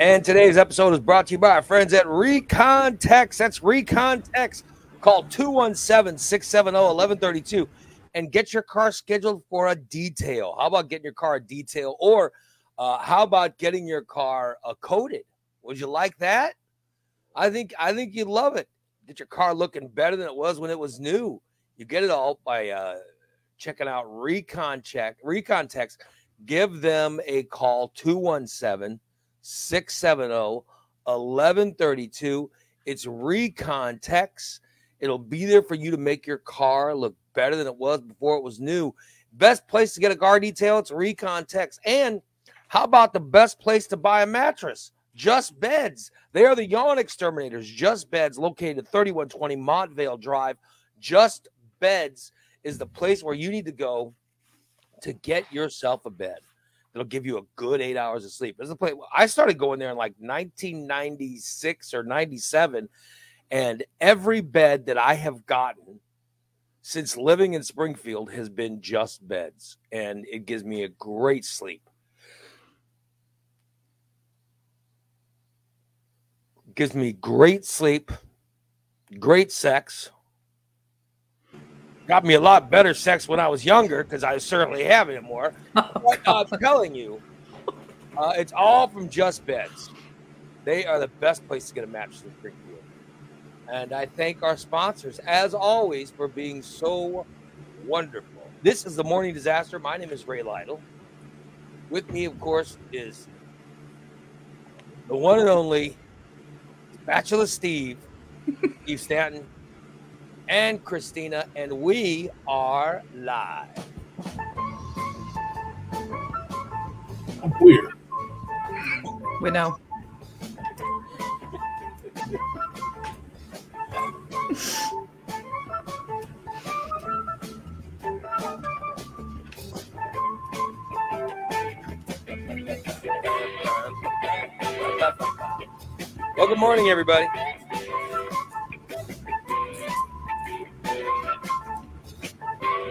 And today's episode is brought to you by our friends at Recon Text. That's Recon Text. Call 217 670 1132 and get your car scheduled for a detail. How about getting your car a detail? Or uh, how about getting your car uh, coated? Would you like that? I think I think you'd love it. Get your car looking better than it was when it was new. You get it all by uh, checking out Recon Check Recon Text. Give them a call 217 670 1132. It's Recon Text. It'll be there for you to make your car look better than it was before it was new. Best place to get a car detail, it's Recon Text. And how about the best place to buy a mattress? Just Beds. They are the yawn exterminators. Just Beds, located at 3120 Montvale Drive. Just Beds is the place where you need to go to get yourself a bed that'll give you a good eight hours of sleep. There's a place I started going there in like 1996 or 97, and every bed that I have gotten since living in Springfield has been just beds, and it gives me a great sleep. Gives me great sleep, great sex. Got me a lot better sex when I was younger because I certainly have it more. but uh, I'm telling you, uh, it's all from Just Beds. They are the best place to get a mattress in Springfield. And I thank our sponsors, as always, for being so wonderful. This is the Morning Disaster. My name is Ray Lytle. With me, of course, is the one and only Bachelor Steve, Steve Stanton, and Christina, and we are live. I'm weird. We know. Well, good morning, everybody.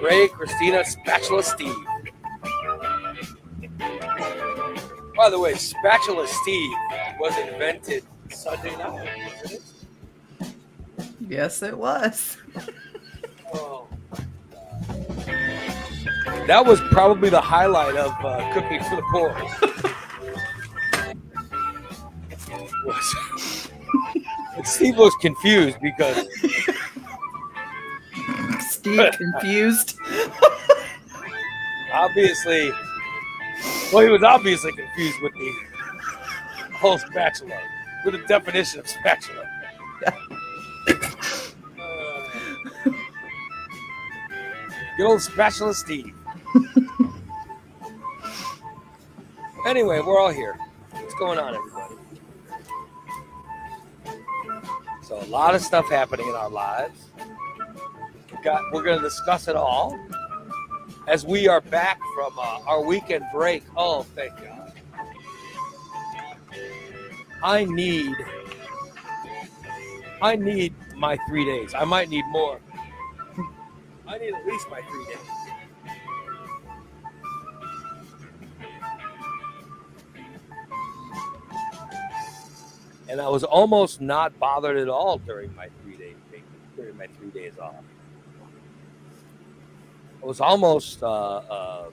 Ray, Christina, Spatula Steve. By the way, Spatula Steve was invented Sunday night. wasn't it? Yes, it was. Oh. That was probably the highlight of uh, Cooking for the Poor. Steve was confused because Steve confused. obviously, well, he was obviously confused with the whole spatula, with the definition of spatula. Uh, Good old spatula Steve. anyway, we're all here. What's going on, everybody? So a lot of stuff happening in our lives. Got, we're going to discuss it all as we are back from uh, our weekend break. Oh, thank God. I need, I need my three days. I might need more. I need at least my three days. And I was almost not bothered at all during my three days during my three days off. I was almost uh, uh,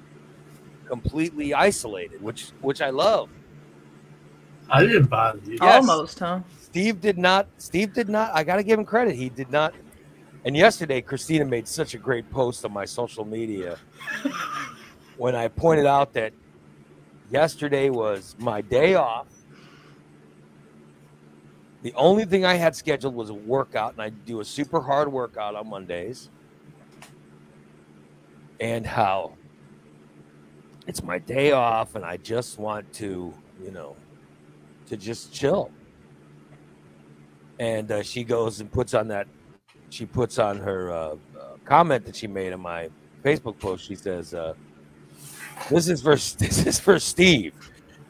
completely isolated, which which I love. I didn't bother you. Yes. Almost, huh? Steve did not. Steve did not. I got to give him credit. He did not. And yesterday, Christina made such a great post on my social media when I pointed out that yesterday was my day off. The only thing I had scheduled was a workout, and I do a super hard workout on Mondays. And how it's my day off, and I just want to, you know, to just chill. And uh, she goes and puts on that she puts on her uh, uh, comment that she made on my facebook post. She says uh, this is for this is for steve.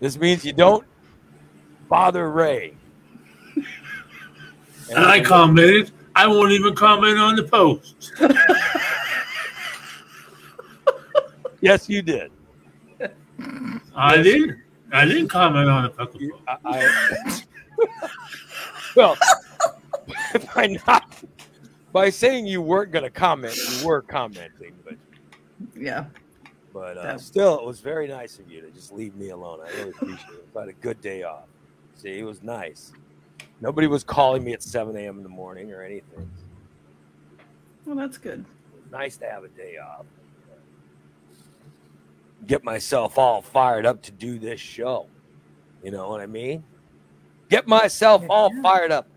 This means you don't bother ray. And I commented, I won't even comment on the post. yes you did I Yes. did. I didn't comment on the Puckle You- Post. I, I well, by not by saying you weren't going to comment, you were commenting, but Yeah. but uh, That- still, it was very nice of you to just leave me alone. I really appreciate it. I had a good day off. See, it was nice. Nobody was calling me at 7 a.m. in the morning or anything. Well, that's good. It was nice to have a day off. Get myself all fired up to do this show. You know what I mean? Get myself all fired up.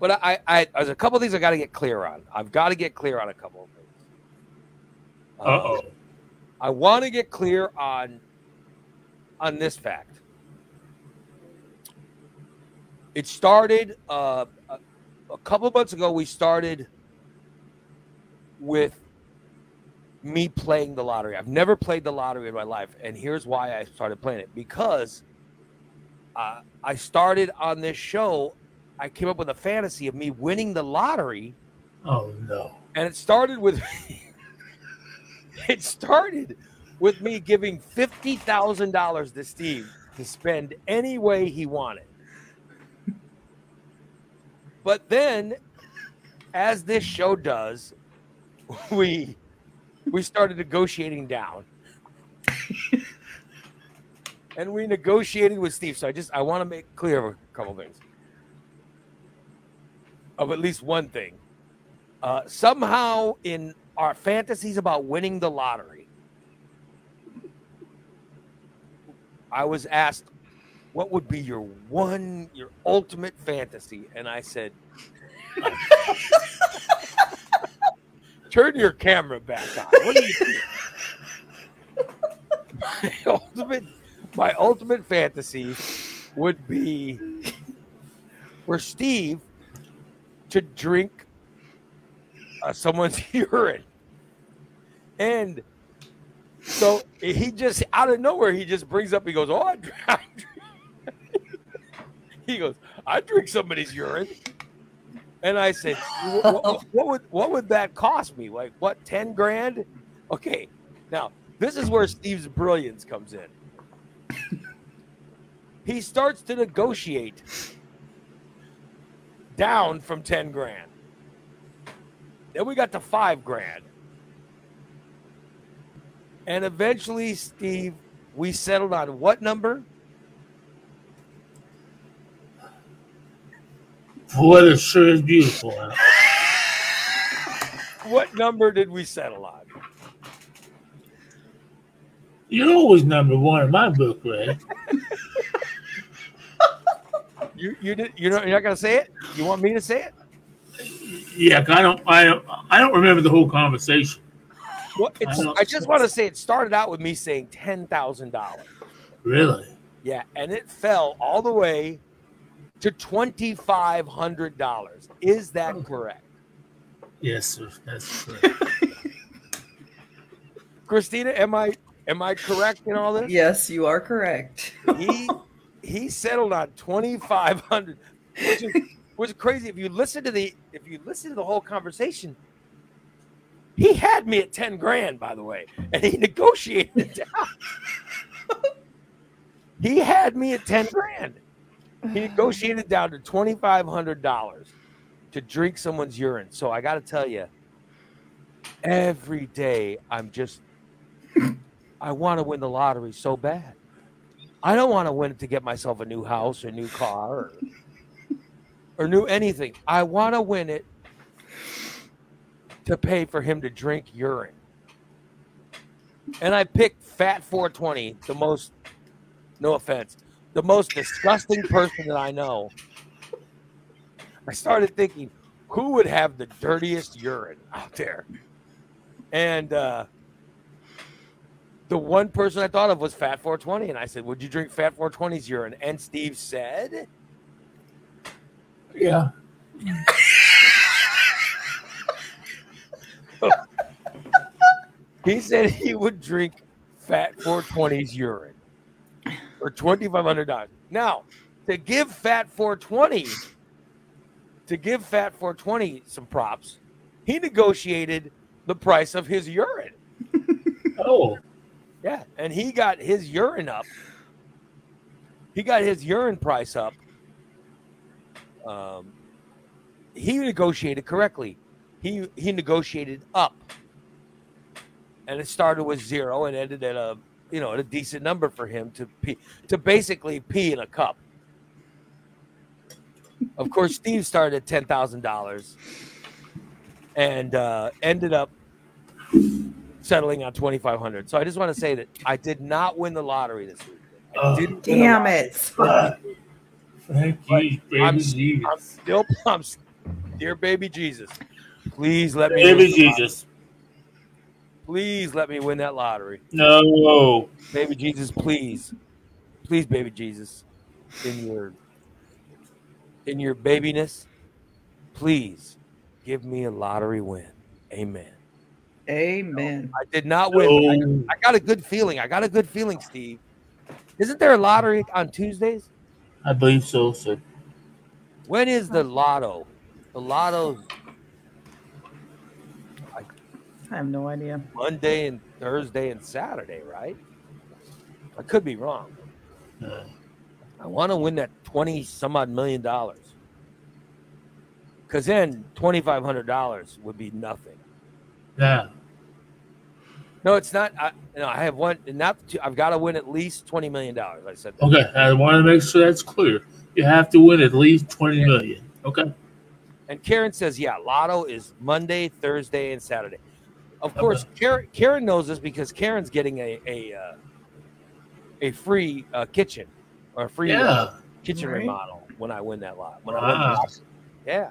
But I, I, there's a couple things I got to get clear on. I've got to get clear on a couple of things. Uh, Uh oh. I want to get clear on on this fact. It started uh, a, a couple of months ago. We started with me playing the lottery. I've never played the lottery in my life, and here's why I started playing it because uh, I started on this show. I came up with a fantasy of me winning the lottery Oh no. and it started with it started with me giving fifty thousand dollars to Steve to spend any way he wanted. But then, as this show does, we we started negotiating down. and we negotiated with Steve. So I just I want to make clear of a couple things. Of at least one thing. Uh, somehow in our fantasies about winning the lottery, I was asked, "What would be your one, your ultimate fantasy?" And I said, "Turn your camera back on." What are you doing? My ultimate, my ultimate fantasy would be for Steve to drink uh, someone's urine. And so he just out of nowhere, he just brings up, he goes, Oh, I drink. I drink." he goes, I drink somebody's urine. And I said, what, what, what would what would that cost me? Like what, 10 grand? Okay. Now, this is where Steve's brilliance comes in. he starts to negotiate down from 10 grand. Then we got to five grand. And eventually, Steve, we settled on what number? Weather sure is beautiful. What number did we settle on? You're always number one in my book, Ray. You you did you know you're not gonna say it? You want me to say it? Yeah, I don't, I don't, I don't remember the whole conversation. Well, it's, I. I just want to say it started out with me saying ten thousand dollars. Really? Yeah, and it fell all the way to twenty five hundred dollars. Is that Oh. correct? Yes, sir. That's correct. Christina, am I am I correct in all this? Yes, you are correct. he he settled on twenty five hundred, which is which is crazy. If you listen to the if you listen to the whole conversation, he had me at ten grand, by the way, and he negotiated it down. he had me at ten grand. He negotiated down to twenty five hundred dollars to drink someone's urine. So I got to tell you, every day I'm just I want to win the lottery so bad. I don't want to win it to get myself a new house or new car or, or new anything. I want to win it to pay for him to drink urine. And I picked Fat 420, the most, no offense, the most disgusting person that I know. I started thinking, who would have the dirtiest urine out there? And uh, the one person I thought of was Fat 420. And I said, Would you drink Fat 420's urine? And Steve said, yeah. He said he would drink Fat 420's urine for $2,500. Now, to give Fat 420, to give Fat 420 some props, he negotiated the price of his urine. Oh, Yeah, and he got his urine up he got his urine price up. Um, he negotiated correctly. He he negotiated up, and it started with zero and ended at a you know at a decent number for him to pee to basically pee in a cup. Of course, Steve started at ten thousand dollars, and uh, ended up settling on twenty five hundred. So I just want to say that I did not win the lottery this week. I Oh. didn't Damn lottery. it. Fuck. Thank you, baby I'm- Jesus. I'm still I'm, dear baby Jesus. Please let me baby win the lottery. Jesus. Please let me win that lottery. No. Baby Jesus, please. Please, baby Jesus. In your in your babiness, please give me a lottery win. Amen. Amen. I did not win. No. I got a good feeling. I got a good feeling, Steve. Isn't there a lottery on Tuesdays? I believe so, sir. When is the lotto? The lotto I have no idea. Monday and Thursday and Saturday, right? I could be wrong. Uh, I want to win that 20 some odd million dollars. Because then $2,500 would be nothing. yeah. No, it's not. I, no, I have one. Not. I've got to win at least $20 million. I said that. Okay. I want to make sure that's clear. You have to win at least twenty million. Okay. And Karen says, yeah, lotto is Monday, Thursday, and Saturday. Of course, Karen, Karen knows this because Karen's getting a a, uh, a free uh, kitchen or a free uh, kitchen Right. remodel when I win that lot. When I win the Yeah.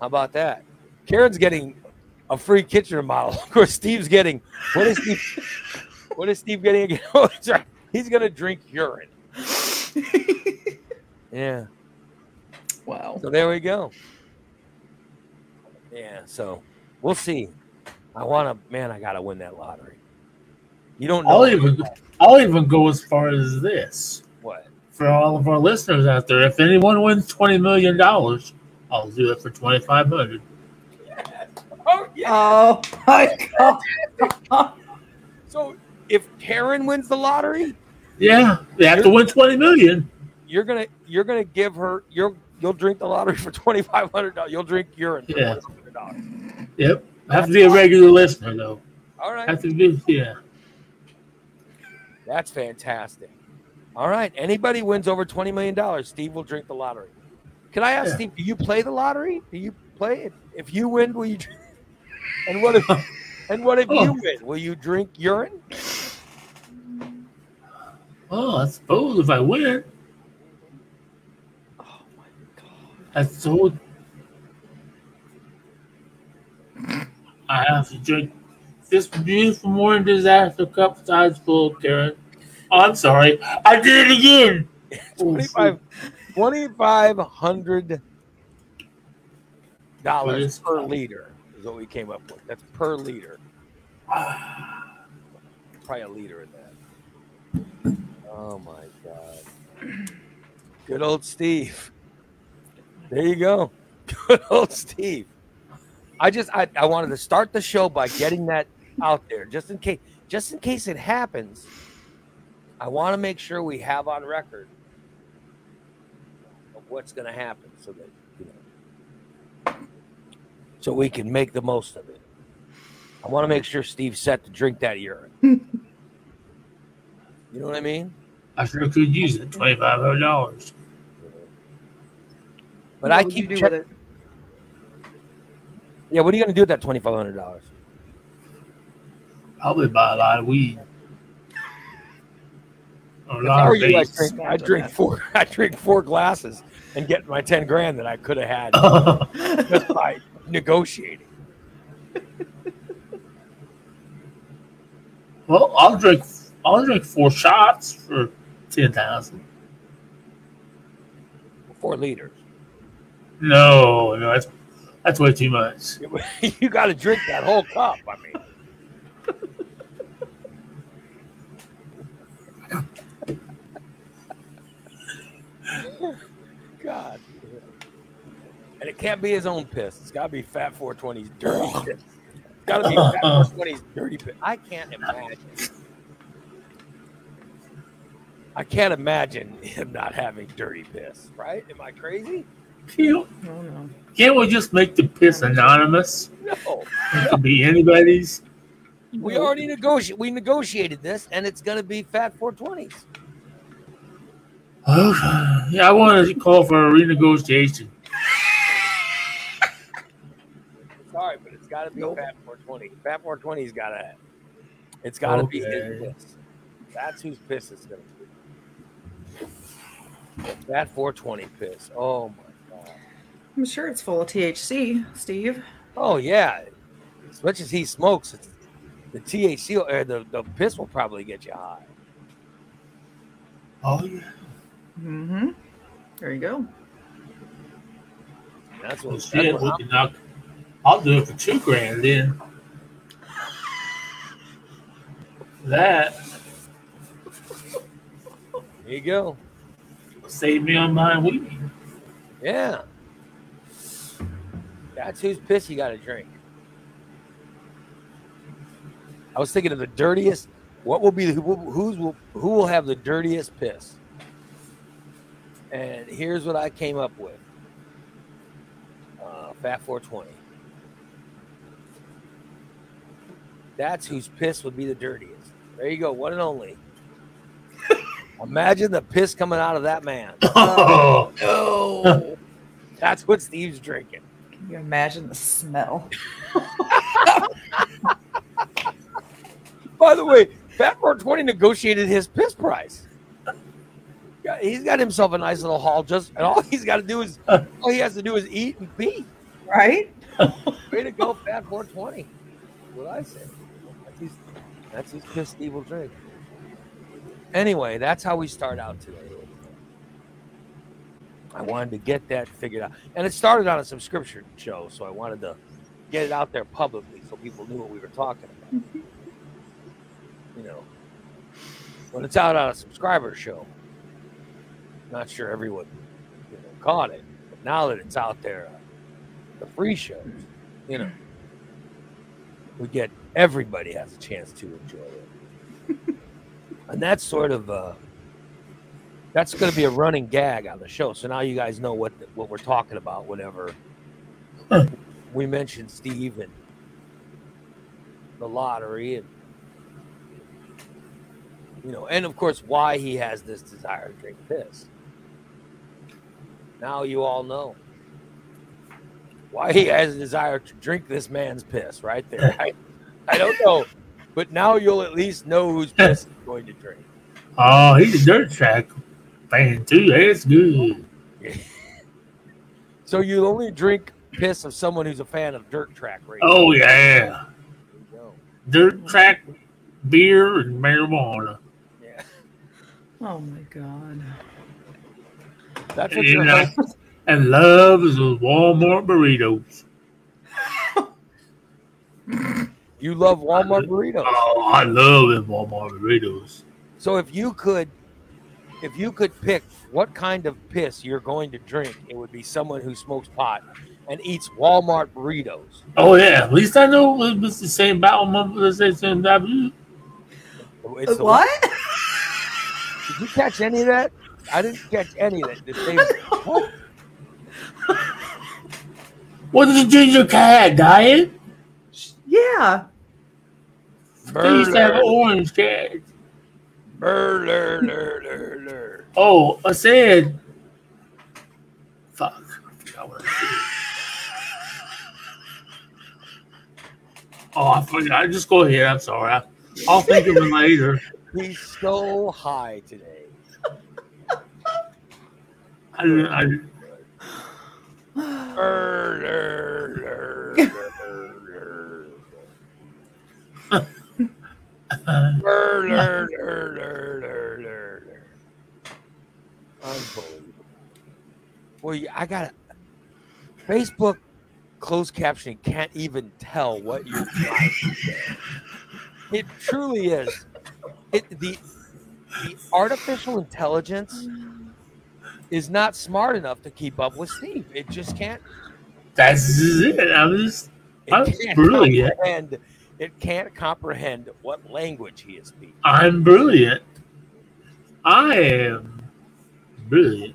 How about that? Karen's getting a free kitchen remodel. Of course, Steve's getting what is Steve? what is Steve getting again? Oh, right. He's gonna drink urine. Yeah. wow. So there we go. Yeah. So we'll see. I want to. Man, I gotta win that lottery. You don't know I'll even I'll even go as far as this what? for all of our listeners out there. If anyone wins twenty million dollars, I'll do it for twenty five hundred. Oh yeah. Oh my god. So if Karen wins the lottery, Yeah, they have to win twenty million. you're gonna you're gonna give her you'll you'll drink the lottery for twenty five hundred dollars. You'll drink urine for Yeah. twenty five Yep, have to be a regular listener though. All right, Have to be yeah. that's fantastic. All right, anybody wins over twenty million dollars, Steve will drink the lottery. Can I ask Yeah. Steve? Do you play the lottery? Do you play it? If you win, will you? drink- And what if? and what if Oh. you win? Will you drink urine? Oh, I suppose if I win, Oh my god. I suppose I have to drink this beautiful morning disaster cup size full, Karen. Oh, I'm sorry, I did it again. Twenty-five. Twenty-five hundred dollars What per liter is what we came up with. That's per liter. Probably a liter in that. Oh my god. Good old Steve. There you go. Good old Steve. I just I, I wanted to start the show by getting that out there just in case just in case it happens. I want to make sure we have on record of what's going to happen so that you know so we can make the most of it. I want to make sure Steve's set to drink that urine. you know what I mean? I sure could use it. Twenty five hundred dollars. But What I keep do check- with it? Yeah, what are you going to do with that twenty five hundred dollars? Probably buy a lot of weed. A lot of you, I drink, I drink four. I drink four glasses and get my ten grand that I could have had just by negotiating. well, I'll drink. I'll drink four shots for ten thousand. Four liters. No, no, that's that's way too much. you got to drink that whole cup. I mean, God. And it can't be his own piss. It's got to be Fat 420's dirty piss. It's got to be Fat 420's dirty piss. I can't imagine. I can't imagine him not having dirty piss, right? Am I crazy? Can't, Oh no. can't we just make the piss anonymous? No. It could be anybody's. We already negotiated. We negotiated this, and it's going to be Fat 420s. Oh, yeah, I want to call for a renegotiation. Sorry, but it's got to be Nope. Fat 420. Fat 420's got to. It's got to be his piss. That's whose piss it's going to be. Fat 420 piss. Oh my god. I'm sure it's full of THC, Steve. Oh yeah. As much as he smokes, it's, the THC or the, the piss will probably get you high. Oh, yeah. Mm-hmm. There you go. That's Well, what. shit, That's we what can knock. I'll do it for two grand then. That there you go. Save me on my weed. Yeah. That's whose piss you got to drink. I was thinking of the dirtiest. What will be the who, who's will who will have the dirtiest piss? And here's what I came up with. Uh, Fat 420. That's whose piss would be the dirtiest. There you go, one and only. Imagine the piss coming out of that man. Oh, Oh. That's what Steve's drinking. Can you imagine the smell? By the way, Fat 420 negotiated his piss price. He's got himself a nice little haul. Just and all he's got to do is all he has to do is eat and pee. Right? Way to go, Fat 420. What I say. That's his, that's his piss evil drink. Anyway, that's how we start out today. I wanted to get that figured out, and it started on a subscription show, so I wanted to get it out there publicly so people knew what we were talking about. you know, when it's out on a subscriber show, not sure everyone you know, caught it, but now that it's out there, the free shows, you know, we get everybody has a chance to enjoy it, and that's sort of uh, that's going to be a running gag on the show. So now you guys know what the, what we're talking about. Whenever we mention Steve and the lottery, and you know, and of course why he has this desire to drink piss. Now you all know why he has a desire to drink this man's piss right there. I, I don't know, but now you'll at least know whose piss he's going to drink. oh, he's a dirt track fan too. That's good. So you only drink piss of someone who's a fan of dirt track racing. Oh yeah, There you go. dirt track beer and marijuana. Yeah, Oh my god. that's what your And, uh, host, and love is those Walmart burritos. you love Walmart burritos. Oh, I love them Walmart burritos. So if you could, if you could pick what kind of piss you're going to drink, it would be someone who smokes pot and eats Walmart burritos. Oh yeah, at least I know it's the same battle number. The same W. It's the- what? Did you catch any of that? I didn't catch any of that. The same, what? What did the ginger cat diet? yeah. They used to have orange cat. murder, murder, murder. Oh, I said. Fuck. I forgot what I said. Oh, I forgot. Just go ahead. I'm sorry. I, I'll think of it later. He's so high today. I, I, Murder, murder, murder, murder, murder. Unbelievable. Well, I got Facebook closed captioning can't even tell what you're trying to say. It truly is. It the the artificial intelligence is not smart enough to keep up with Steve. It just can't. that's it. I was. It can't brilliant. comprehend. It can't comprehend what language he is speaking. I'm brilliant. I am brilliant.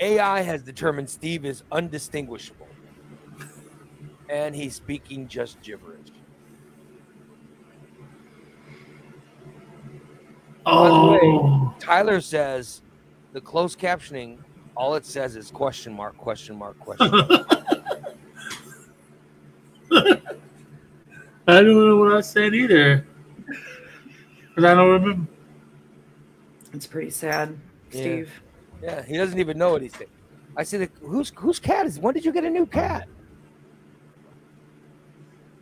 AI has determined Steve is undistinguishable. And he's speaking just gibberish. Oh, Tyler says the closed captioning, all it says is question mark, question mark, question mark. I don't know what I said either. Because I don't remember. It's pretty sad, Steve. yeah, he doesn't even know what he's saying. I said, whose whose cat is when did you get a new cat?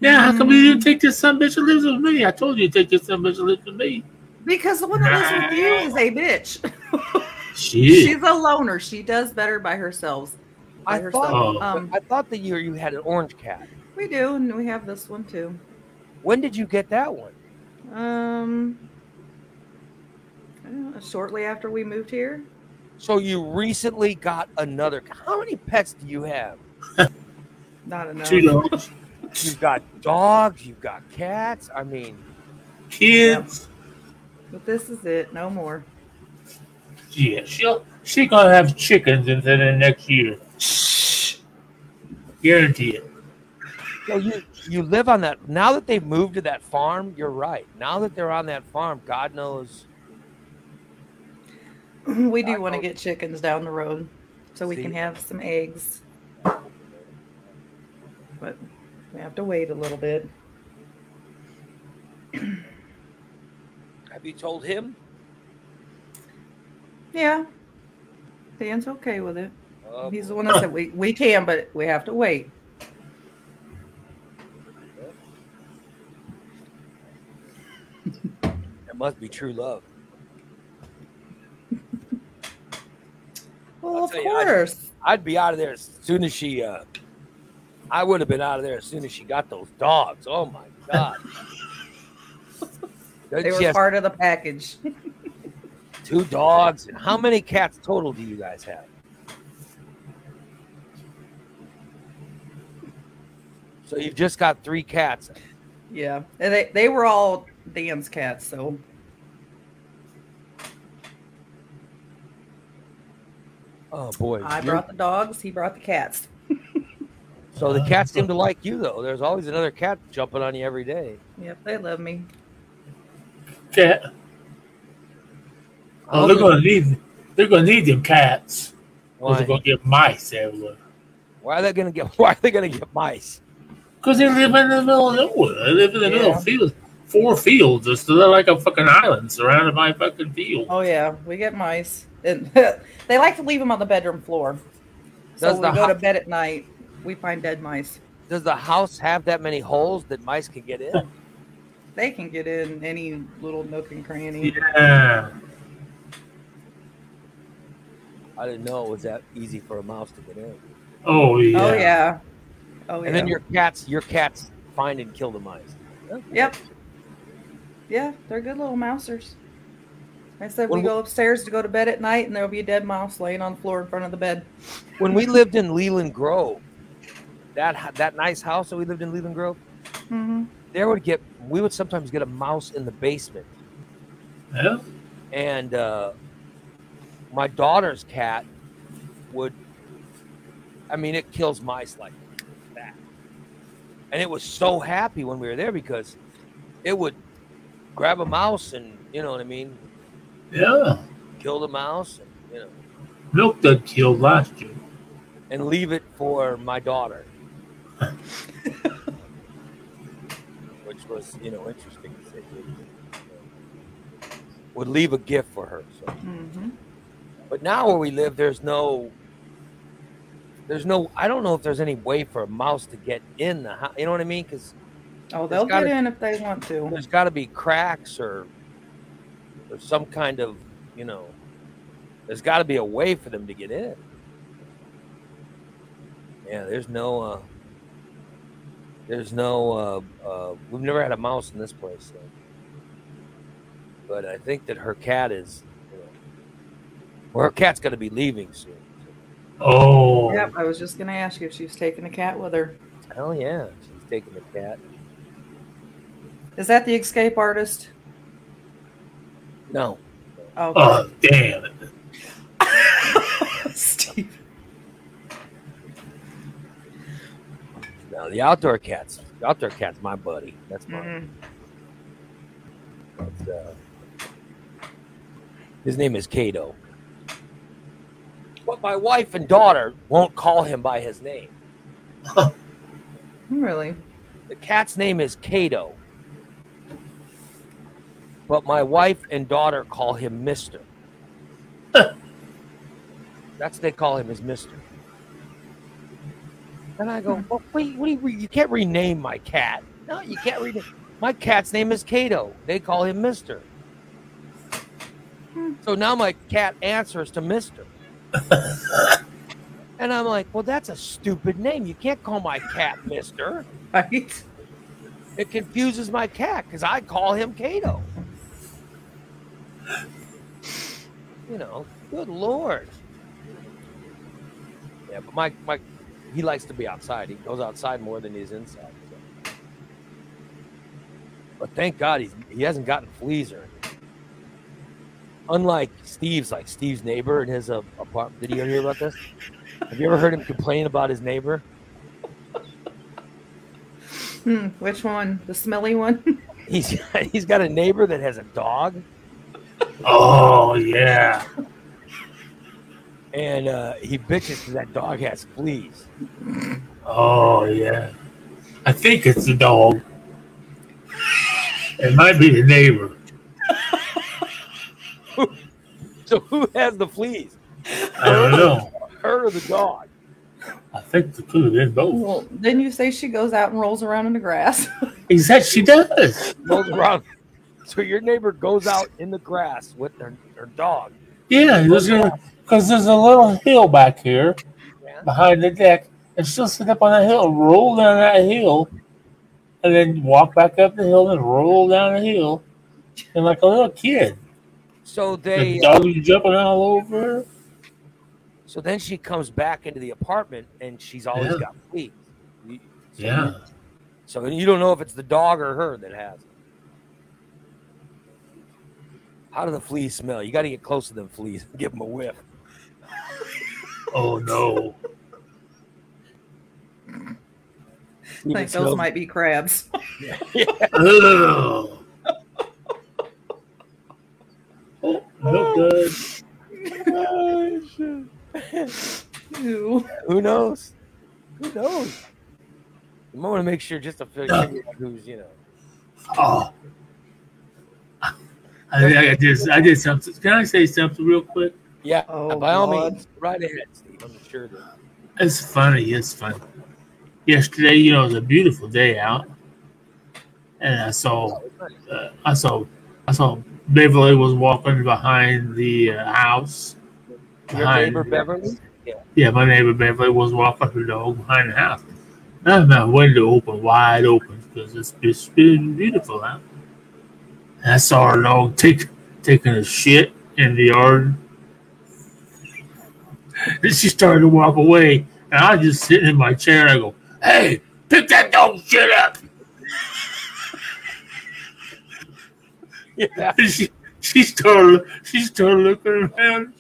Yeah, how come you didn't take this son bitch that lives with me? I told you to take this son bitch that lives with me. Because the one that lives with you is a bitch. Shit. She's a loner. She does better by herself. By I herself. thought. Um, I thought that you you had an orange cat. we do, and we have this one too. When did you get that one? Um, I don't know, shortly after we moved here. So you recently got another. How many pets do you have? Not enough. Two dogs, You've got dogs. You've got cats. I mean, kids. But this is it. No more. Yeah, she'll she gonna have chickens until the next year. Guarantee it. so you you live on that. Now that they've moved to that farm, you're right. Now that they're on that farm, God knows. we do want to get chickens down the road so we See? can have some eggs. But we have to wait a little bit. Have you told him? Yeah. Dan's okay with it. Oh, He's the one that said we, we can, but we have to wait. It must be true love. Well, I'll of tell you, I- course. I'd be out of there as soon as she. uh I would have been out of there as soon as she got those dogs. Oh my god! They were part of the package. two dogs. And how many cats total do you guys have? So you've just got three cats. yeah. And they, they were all Dan's cats, so Oh boy! I You're- brought the dogs, he brought the cats. so the oh. cats seem to like you though. There's always another cat jumping on you every day. Yep, they love me. Cat. Oh, they're gonna need they're gonna need them cats. Or Why? they're gonna get mice everywhere. Why are they gonna get? Why are they gonna get mice? Because they live in the middle of nowhere. They live in the middle Yeah. of fields. Four fields. It's they're like a fucking island surrounded by fucking fields. Oh yeah, we get mice. And they like to leave them on the bedroom floor. So Does when we the go to bed at night, we find dead mice. Does the house have that many holes that mice can get in? They can get in any little nook and cranny. Yeah. I didn't know it was that easy for a mouse to get in. Oh yeah. Oh yeah. Oh yeah. And then your cats, your cats find and kill the mice. Yep. Yeah, they're good little mousers. I said When we we- go upstairs to go to bed at night, and there'll be a dead mouse laying on the floor in front of the bed. When we lived in Leland Grove, that that nice house that we lived in Leland Grove, Mm-hmm. there would get we would sometimes get a mouse in the basement, Yeah. and uh, my daughter's cat would. I mean, it kills mice like that, and it was so happy when we were there because it would grab a mouse and you know what I mean, Yeah. kill the mouse, and, you know, Milk that killed last year. and leave it for my daughter. Which was, you know, interesting to say. Would leave a gift for her. So, Mm-hmm. but now where we live, there's no, there's no. I don't know if there's any way for a mouse to get in the house. You know what I mean? Because Oh, they'll gotta- get in if they want to. there's got to be cracks or, or some kind of, you know, there's got to be a way for them to get in. Yeah, there's no, uh, there's no, uh, uh, we've never had a mouse in this place. So. But I think that her cat is, you know, well, her cat's going to be leaving soon. Oh. Yep, I was just gonna ask you if she was taking a cat with her. Hell yeah, she's taking the cat. Is that the escape artist? No, Oh, Oh, damn it. Steve. No, the outdoor cats. The outdoor cat's my buddy. That's mine. Mm. But, uh, his name is Cato. But my wife and daughter won't call him by his name. Really? The cat's name is Cato. But my wife and daughter call him Mister. That's what they call him is Mister. And I go, hmm. well, wait, what do you, you can't rename my cat. No, you can't rename. My cat's name is Cato. They call him Mister. Hmm. So now my cat answers to Mister. and I'm like, well, that's a stupid name. You can't call my cat Mister. Right? It confuses my cat because I call him Cato. You know, good lord. Yeah, but my my he likes to be outside. He goes outside more than he's inside. so. But thank God he's he hasn't gotten fleas or anything. Unlike Steve's, like Steve's neighbor in his uh, apartment. Did you hear about this? Have you ever heard him complain about his neighbor? Hmm, which one? The smelly one? He's he's got a neighbor that has a dog. Oh, yeah. and uh, he bitches because that dog has fleas. Oh, yeah. I think it's the dog. It might be the neighbor. So who has the fleas? I don't know. Her or the dog? I think the two have been both. well, didn't you say she goes out and rolls around in the grass? Exactly, she does. rolls around. So your neighbor goes out in the grass with their, her dog. Yeah, because there's a little hill back here Yeah. behind the deck, and she'll sit up on that hill, roll down that hill, and then walk back up the hill and roll down the hill, and like a little kid. So The they. Uh, dog is jumping all over. So then she comes back into the apartment and she's always Yeah. got fleas. So Yeah. So you don't know if it's the dog or her that has it. How do the fleas smell? You got to get close to them fleas and give them a whiff. Oh no. See if like those might be crabs. Ugh. Oh, no good. Who knows? Who knows? You might want to make sure just to figure out who's, you know. Oh. I, I did. I did something. Can I say something real quick? Yeah, Oh, by all God. means, right ahead, Steve. I'm sure that. It's funny. It's funny. Yesterday, you know, it was a beautiful day out, and I saw, uh, I saw, I saw Beverly was walking behind the uh, house. Your behind- neighbor Beverly? Yeah, my neighbor Beverly was walking her dog behind the house. And I had my window open, wide open, because it's, it's been beautiful out. I saw her dog take, taking a shit in the yard. And she started to walk away, and I was just sitting in my chair, and I go, "Hey, pick that dog shit up!" Yeah. And she she started she started looking around.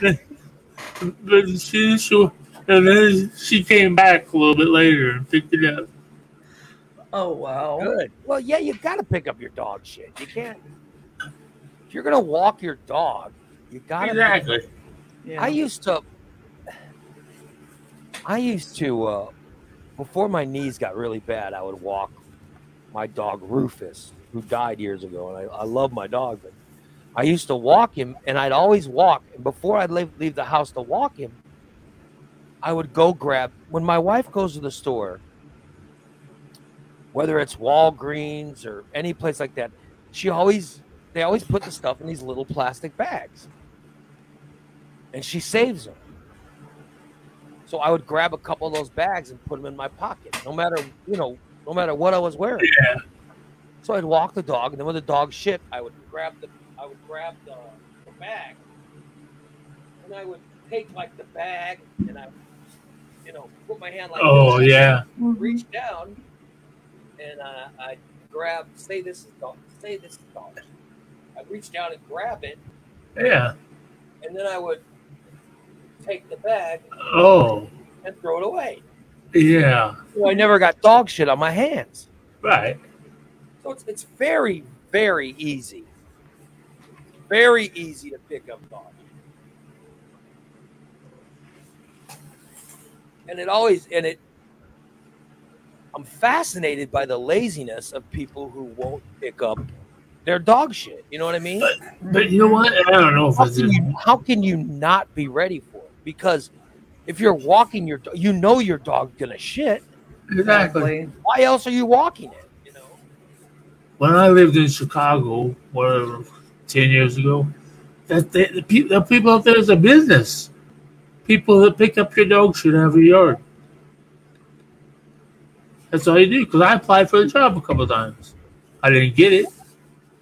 but she, she and then she came back a little bit later and picked it up. Oh wow. Good. Well, yeah, you got to pick up your dog shit. You can't. If you're gonna walk your dog, you got to. Exactly. Yeah. I used to. I used to, uh, before my knees got really bad, I would walk my dog Rufus, who died years ago, and I, I love my dog, but I used to walk him, and I'd always walk. And before I'd leave, leave the house to walk him, I would go grab. When my wife goes to the store, whether it's Walgreens or any place like that, she always they always put the stuff in these little plastic bags and she saves them. So I would grab a couple of those bags and put them in my pocket, no matter you know, no matter what I was wearing. Yeah. So I'd walk the dog, and then when the dog shit, I would grab the I would grab the, the bag, and I would take like the bag, and I, you know, put my hand like Oh this, yeah. reach down, and uh, I grab. Say this is dog. Say this is dog. I reach down and grab it, Yeah. and then I would take the bag Oh, and throw it away. yeah. So I never got dog shit on my hands. Right. So it's, it's very, very easy. Very easy to pick up dog. And it always, and it, I'm fascinated by the laziness of people who won't pick up their dog shit. You know what I mean? But you know what? I don't know How can you, how can you not be ready for it? Because if you're walking your, do- you know your dog's gonna shit. exactly. Why else are you walking it? You know? When I lived in Chicago, whatever, ten years ago, that they, the, pe- the people out there is a business. People that pick up your dog shit your yard. That's all you do. Because I applied for the job a couple times. I didn't get it.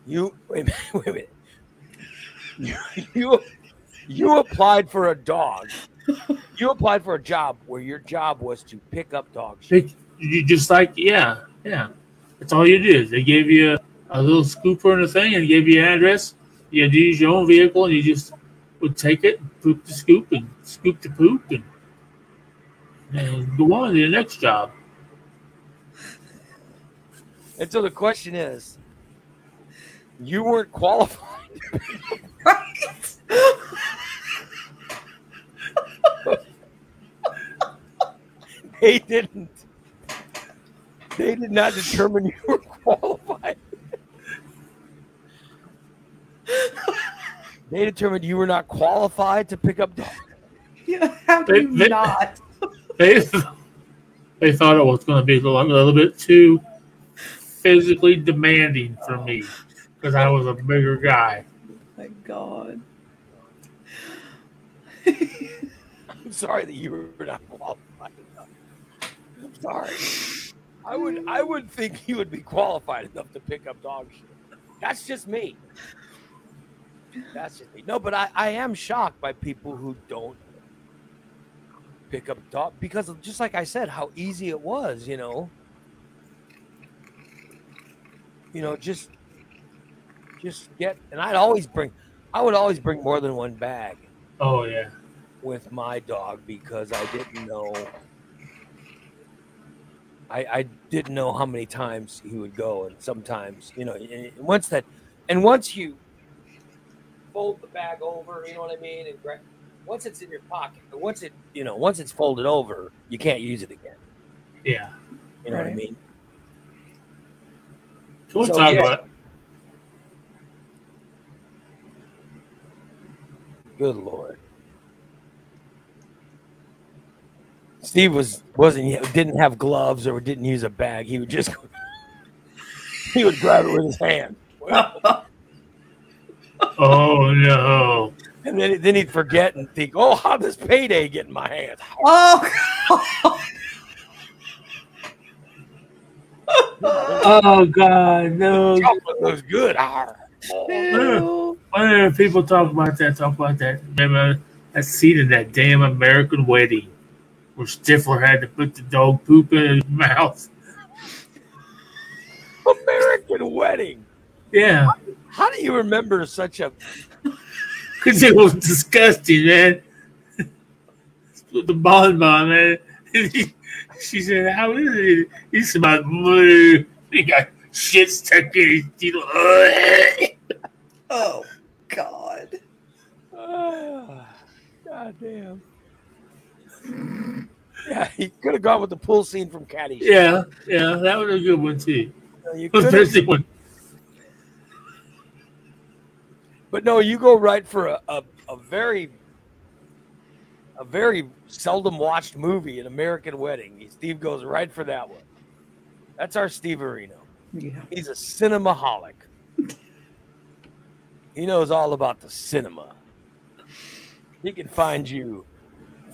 You wait a minute, wait a minute. You, you you applied for a dog. You applied for a job where your job was to pick up dogs. you just like, yeah, yeah. That's all you did. They gave you a little scooper and a thing and gave you an address. You had to use your own vehicle and you just would take it, poop the scoop, and scoop the poop, and, and go on to the next job. And so the question is, you weren't qualified. they didn't. They did not determine you were qualified. they determined you were not qualified to pick up dogs. Yeah, how do They- you they- not? They, they thought it was going to be a little, a little bit too physically demanding for me because I was a bigger guy. Oh My God. I'm sorry that you were not qualified enough. I'm sorry. I would I would think you would be qualified enough to pick up dog shit. That's just me. That's just me. No, but I, I am shocked by people who don't pick up dog because just like I said, how easy it was, you know. You know, just just get and I'd always bring I would always bring more than one bag Oh, yeah. with my dog because I didn't know. I, I didn't know how many times he would go, and sometimes you know, and once that, and once you fold the bag over, you know what I mean, and gra- once it's in your pocket, once it, you know, once it's folded over, you can't use it again. Yeah. You know what I mean? So we'll So, talk yeah. about Good lord. Steve was wasn't didn't have gloves or didn't use a bag. He would just he would grab it with his hand. Oh, no. And then, then he'd forget and think, oh, how does payday get in my hands? Oh, Oh, God, no. Chocolate was good. Ah. Arr. Ew. Whenever people talk about that, talk about that. Remember that scene in that damn American wedding where Stifler had to put the dog poop in his mouth? American wedding. Yeah, How do you remember such a because it was disgusting, man. the bonbon, man. she said, "How is it?" He said, "My mother, he got shit stuck in his teeth." Oh, God. Ah, God damn. Yeah, he could have gone with the pool scene from Caddy. yeah, yeah, that was a good one too. You could have Especially when But no, you go right for a, a, a very a very seldom watched movie, an American Wedding. Steve goes right for that one. That's our Steve Areno. Yeah. He's a cinemaholic. He knows all about the cinema. He can find you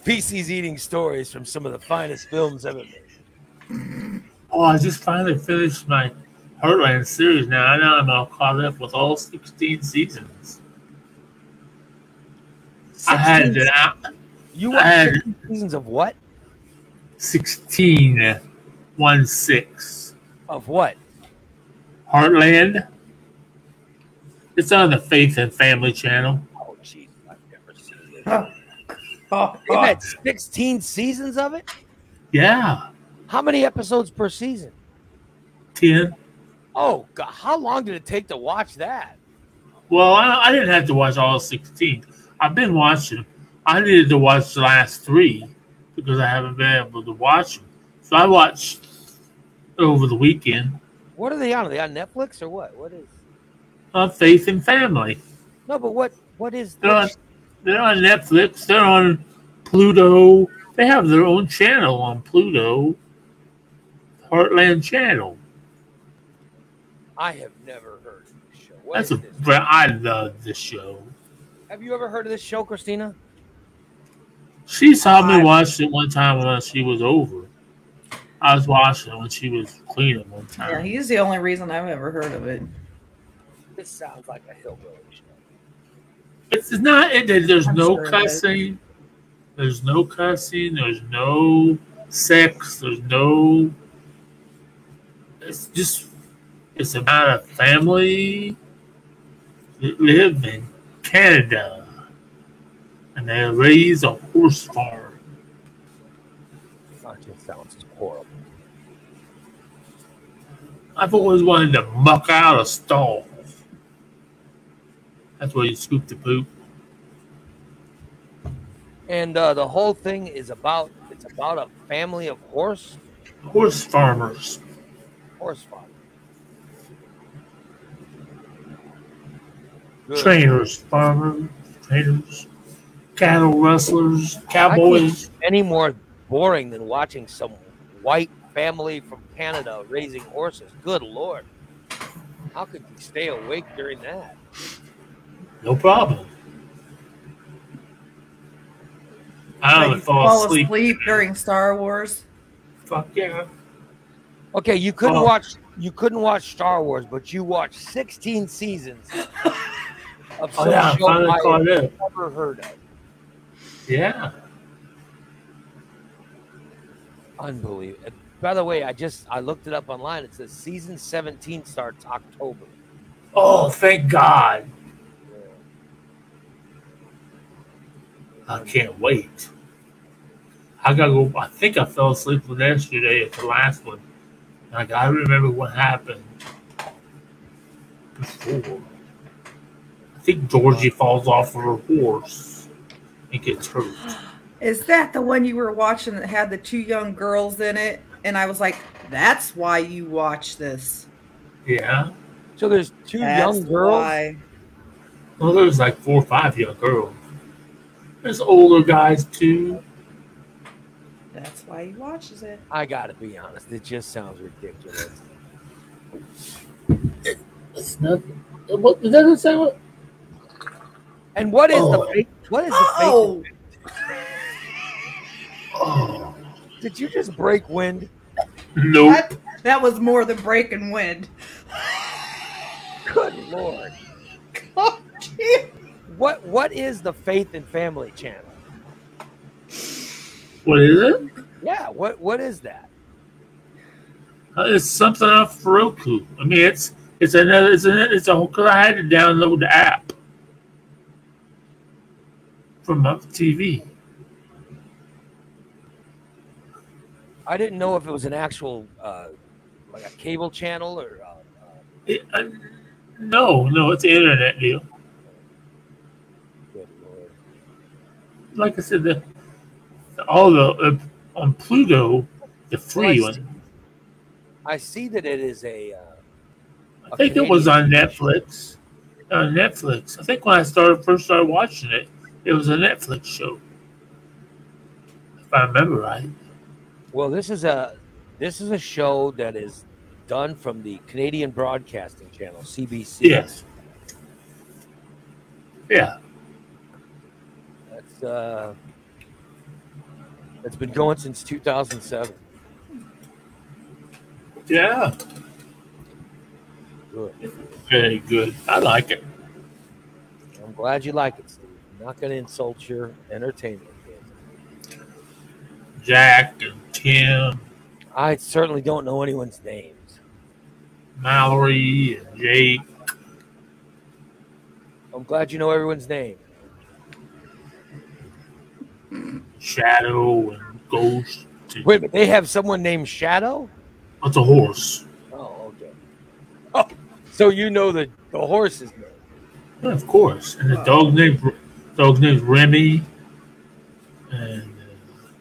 feces eating stories from some of the finest films ever made. Oh, I just finally finished my Heartland series now. I know I'm all caught up with all 16 seasons. I had out. You watched uh, had- 16 seasons of what? 16, 1 6. Of what? Heartland. It's on the Faith and Family channel. Oh jeez. I've never seen it. Huh. Oh, They've oh. had 16 seasons of it. Yeah, How many episodes per season? ten. Oh God, how long did it take to watch that? Well, I, I didn't have to watch all sixteen. I've been watching. I needed to watch the last three because I haven't been able to watch them. So I watched over the weekend. What are they on? Are they on Netflix or what? What is? Uh, Faith and Family. No, but what? What is? They're on, they're on Netflix. They're on Pluto. They have their own channel on Pluto. Heartland Channel. I have never heard of this show. What That's a. this? I love this show. Have you ever heard of this show, Christina? She saw me watch it one time when she was over. I was watching it when she was cleaning one time. Yeah, he's the only reason I've ever heard of it. This sounds like a hillbilly show. It's not. It, it- there's I'm no sure it is. cussing. There's no cussing. There's no sex. There's no. It's just. It's about a family that live in Canada, and they raise a horse farm. That just sounds horrible. I've always wanted to muck out a stall. That's where you scoop the poop. And uh, the whole thing is about it's about a family of horse Horse farmers. horse farm. Good. trainers, farmers, trainers, cattle rustlers, cowboys. Any more boring than watching some white family from Canada raising horses? Good lord! How could you stay awake during that? No problem. I Like, don't fall fall asleep. asleep during Star Wars. Fuck yeah. Okay, you couldn't Oh. watch you couldn't watch Star Wars, but you watched 16 seasons of Oh yeah, show I've up. never heard of. Yeah. Unbelievable. By the way, I just I looked it up online. It says season 17 starts October. Oh, thank God. I can't wait. I gotta go. I think I fell asleep with yesterday at the last one. And I gotta remember what happened before. I think Georgie falls off of her horse and gets hurt. Is that the one you were watching that had the two young girls in it? And I was like, that's why you watch this. Yeah. So there's two That's young girls. why. Well, there's like four or five young girls. There's older guys too. That's why he watches it. I gotta be honest, it just sounds ridiculous. It's nothing. What it doesn't say what? And what is Oh. the fake? What is the fake? Oh, Oh, Did you just break wind? nope. that, that was more than breaking wind. Good lord! Gee. What what is the Faith and Family channel? What is it? Yeah, what what is that? Uh, It's something off Roku. I mean, it's it's another it's a it's a whole. Cause I had to download the app from my TV. I didn't know if it was an actual uh, like a cable channel or. Uh, uh, It, uh, no, no, it's internet deal. good lord. Like I said, the all the uh, on Pluto, the free Well, I see- one. I see that it is a. Uh, I think it was on Netflix. On Netflix. I think when I started first started watching it, it was a Netflix show. If I remember right. Well, this is a this is a show that is done from the Canadian Broadcasting Channel (CBC). Yes. Yeah. that's uh, that's been going since 2007. Yeah. Good. Very good. I like it. I'm glad you like it, Steve. I'm not going to insult your entertainment. Jack and Tim, I certainly don't know anyone's names. Mallory and Jake. I'm glad you know everyone's name. Shadow and Ghost. Wait, but they have someone named Shadow. It's a horse. Oh, okay. Oh, so you know the the horse's name. Yeah, of course. And the dog named dog named Remy. And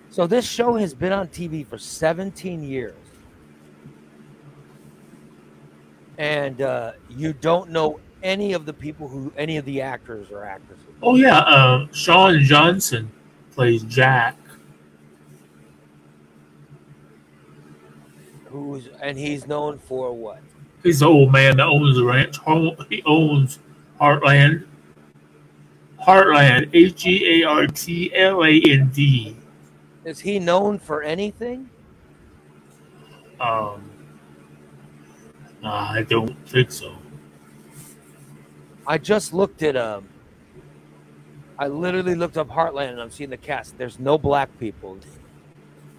So this show has been on TV for 17 years. And uh, you don't know any of the people who, any of the actors or actresses. oh yeah, uh, Shaun Johnston plays Jack. Who's and he's known for what? He's the old man that owns the ranch. He owns Heartland. Heartland. H E A R T L A N D. Is he known for anything? Um, I don't think so. I just looked at um. I literally looked up Heartland and I'm seeing the cast. There's no black people.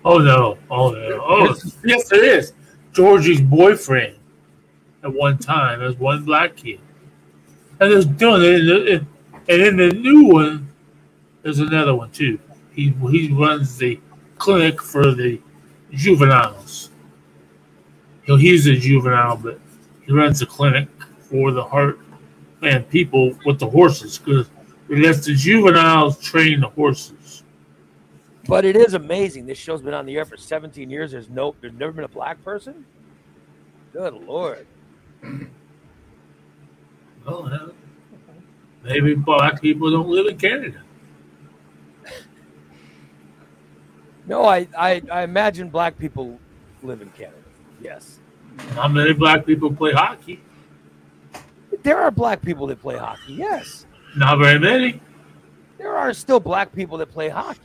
Oh no! Oh no! Oh yes, it is. Georgie's boyfriend at one time. There's one black kid, and there's doing it. And in the new one, there's another one too. He he runs the clinic for the juveniles. Know, he's a juvenile, but he runs the clinic for the heart and people with the horses because he lets the juveniles train the horses. But it is amazing. This show's been on the air for 17 years. There's no, there's never been a black person. Good lord. Well, maybe black people don't live in Canada. No, I, I, I imagine black people live in Canada. Yes, How many black people play hockey? there are black people that play hockey. Yes, Not very many. there are still black people that play hockey.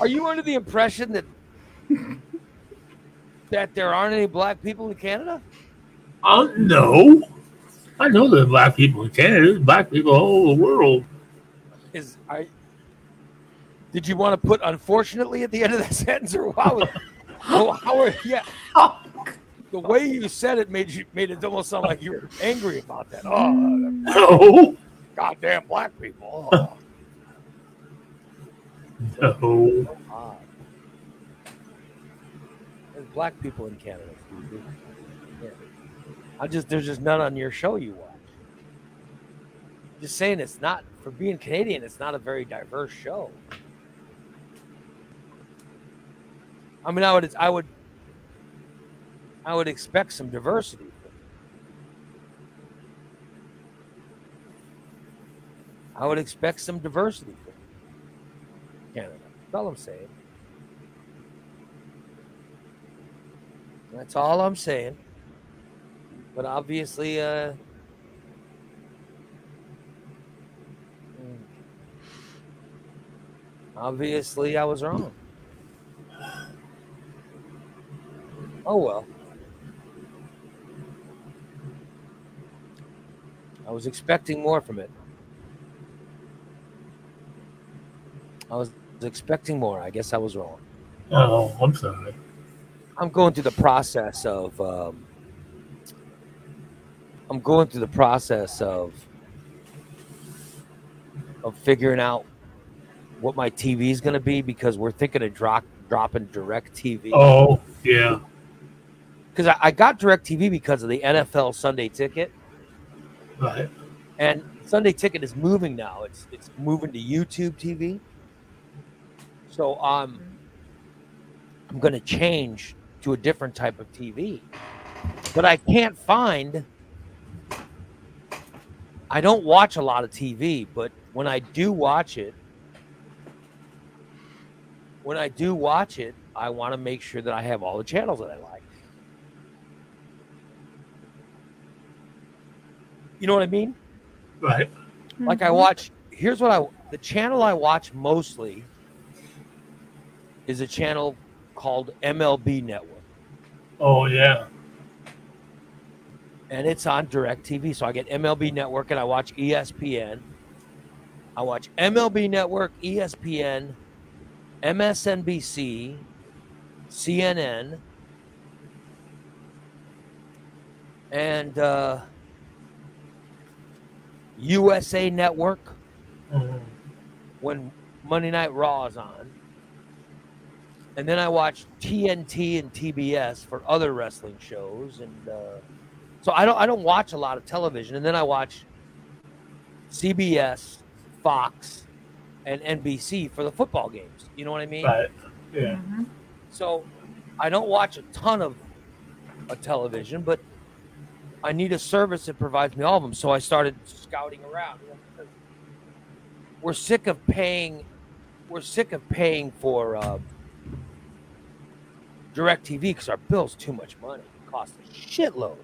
Are you under the impression that that there aren't any black people in Canada? Uh, no. I know there are black people in Canada. There's black people all over the world. Is I did you want to put unfortunately at the end of that sentence or how? how, how are, yeah. The way you said it made you made it almost sound like you were angry about that. Oh, No. goddamn black people. Oh, No. Oh, God. There's black people in Canada. I just there's just none on your show you watch. Just saying it's not for being Canadian, it's not a very diverse show. I mean I would I would I would expect some diversity. I would expect some diversity from Canada. That's all I'm saying. That's all I'm saying. But obviously, uh, mm, obviously, I was wrong. Oh well. I was expecting more from it. I was expecting more. I guess I was wrong. Oh, I'm sorry. I'm going through the process of um, I'm going through the process of of figuring out what my TV is going to be because we're thinking of drop dropping direct TV Oh, yeah. because I, I got direct TV because of the NFL Sunday ticket. Right. and Sunday ticket is moving now. It's it's moving to YouTube TV so um I'm going to change to a different type of TV but I can't find I don't watch a lot of TV, but when I do watch it, when I do watch it, I want to make sure that I have all the channels that I like. You know what I mean? Right. Like I mm-hmm. watch here's what I the channel I watch mostly is a channel called MLB Network. Oh, yeah. And it's on DirecTV. So I get MLB Network and I watch ESPN. I watch MLB Network, ESPN, MSNBC, CNN, and uh, USA Network. Mhm. when Monday Night Raw is on. And then I watch TNT and TBS for other wrestling shows, and uh, so I don't I don't watch a lot of television. And then I watch CBS, Fox, and NBC for the football games. You know what I mean? Right. Yeah. Mhm. So I don't watch a ton of a television, but I need a service that provides me all of them. So I started scouting around. you know, because We're sick of paying. We're sick of paying for uh, Direct TV because our bill's too much money. It costs a shitload.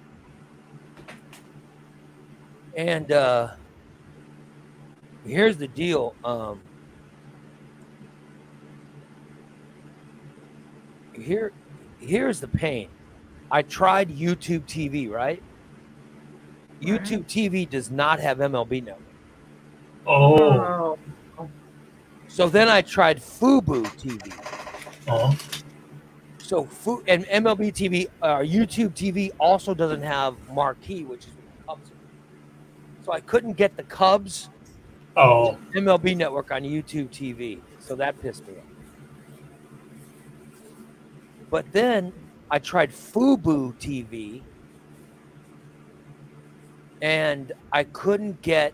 And uh, here's the deal. Um, here here's the pain. I tried YouTube TV, right? YouTube TV does not have MLB Network. Oh. So then I tried Fubo TV. Oh. So Fu- and MLB TV, uh, YouTube TV also doesn't have Marquee, which is what the Cubs. are. So I couldn't get the Cubs Oh. MLB Network on YouTube TV. So that pissed me off. But then I tried Fubo TV and I couldn't get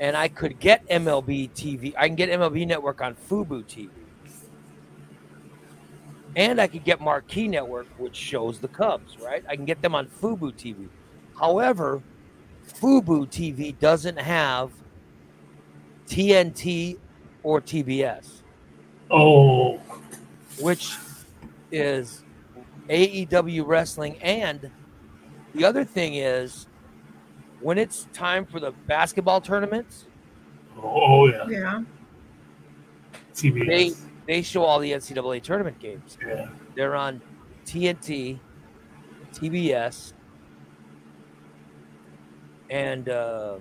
and I could get MLB TV. I can get MLB Network on Fubo TV. And I could get Marquee Network, which shows the Cubs, right? I can get them on Fubo TV. However, Fubo TV doesn't have TNT or TBS, Oh. which is AEW wrestling. And the other thing is, when it's time for the basketball tournaments, Oh yeah. yeah. they they show all the NCAA tournament games. Yeah. They're on TNT, TBS, and uh,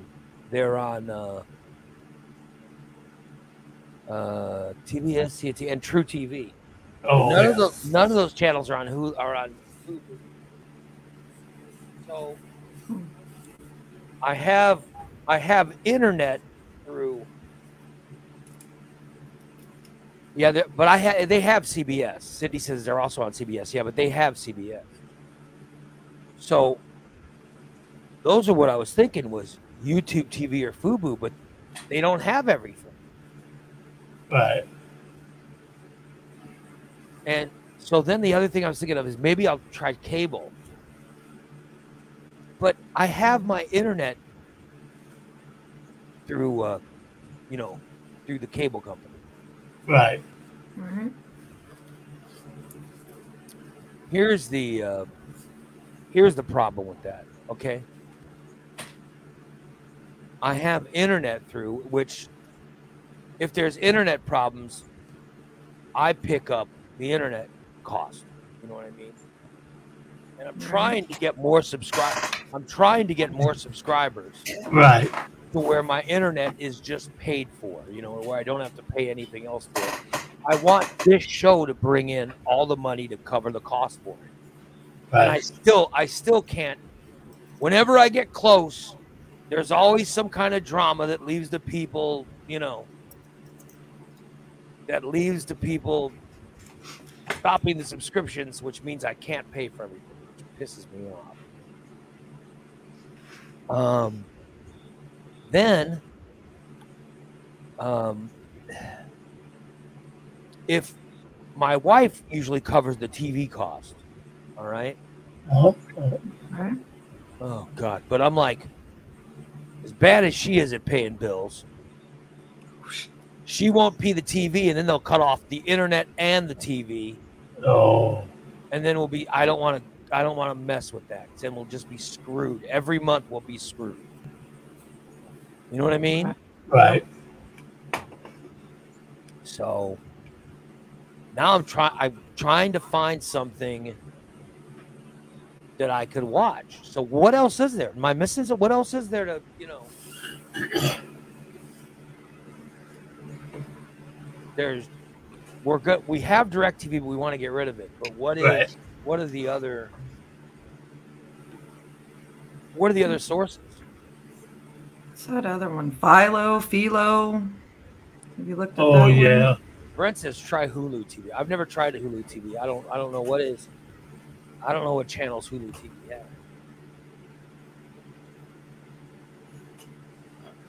they're on uh, uh, TBS, TNT, and True TV. Oh. none yeah. of those none of those channels are on who are on Hulu. So I have I have internet through yeah, but I ha- they have CBS. Sydney says they're also on CBS. Yeah, but they have CBS. So those are what I was thinking was YouTube TV or Fubo, but they don't have everything. Right. And so then the other thing I was thinking of is maybe I'll try cable. But I have my internet through, uh, you know, through the cable company. Right. Mhm. Here's the uh, here's the problem with that. Okay, I have internet through which, if there's internet problems, I pick up the internet cost. You know what I mean? And I'm trying to get more subscribers. I'm trying to get more subscribers Right. to where my internet is just paid for. You know, where I don't have to pay anything else for it. I want this show to bring in all the money to cover the cost for it. Right. And I still I still can't whenever I get close, there's always some kind of drama that leaves the people, you know, that leaves the people stopping the subscriptions, which means I can't pay for everything, which pisses me off. Um then um if my wife usually covers the TV cost, all right? Oh. Right. Oh God! But I'm like, as bad as she is at paying bills, she won't pay the TV, and then they'll cut off the internet and the TV, Oh. and then we'll be. I don't want to. I don't want to mess with that. Then we'll just be screwed. Every month we'll be screwed. You know what I mean? Right. So now I'm trying. I'm trying to find something that I could watch. So what else is there? Am I missing? What else is there to you know? There's we're good. We have Directv, but we want to get rid of it. But what is Right. what are the other? What are the other sources? What's that other one? Philo, Philo. Have you looked at Oh that one? yeah. Brent says try Hulu TV. I've never tried a Hulu TV. I don't. I don't know what is. I don't know what channels Hulu TV has.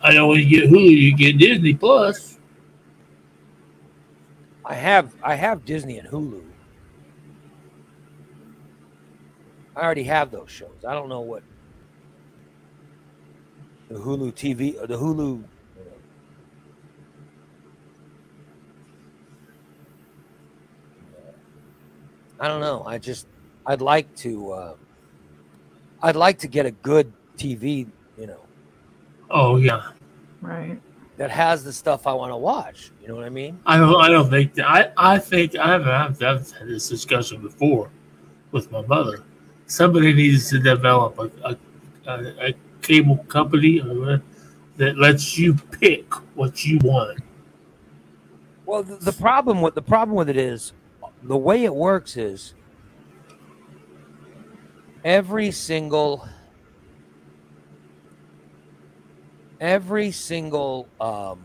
I know when you get Hulu, you get Disney Plus. I have. I have Disney and Hulu. I already have those shows. I don't know what the Hulu TV or the Hulu. I don't know. I just I'd like to. Uh, I'd like to get a good TV. You know Oh yeah. Right. that has the stuff I want to watch. You know what I mean? I don't. I don't think. That, I. I think I've, I've. I've had this discussion before with my mother. Somebody needs to develop a a, a, a cable company that lets you pick what you want. Well, the, the problem with the problem with it is the way it works is every single every single um,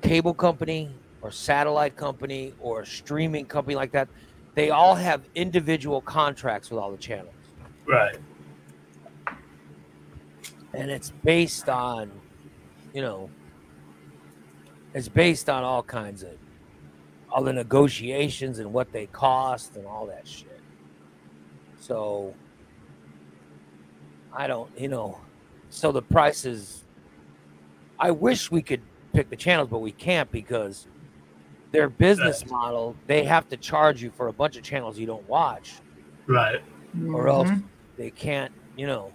cable company or satellite company or streaming company like that they all have individual contracts with all the channels Right. and it's based on you know it's based on all kinds of all the negotiations and what they cost and all that shit so i don't you know so the prices i wish we could pick the channels but we can't because their business model they have to charge you for a bunch of channels you don't watch Right. or else Mhm. they can't, you know.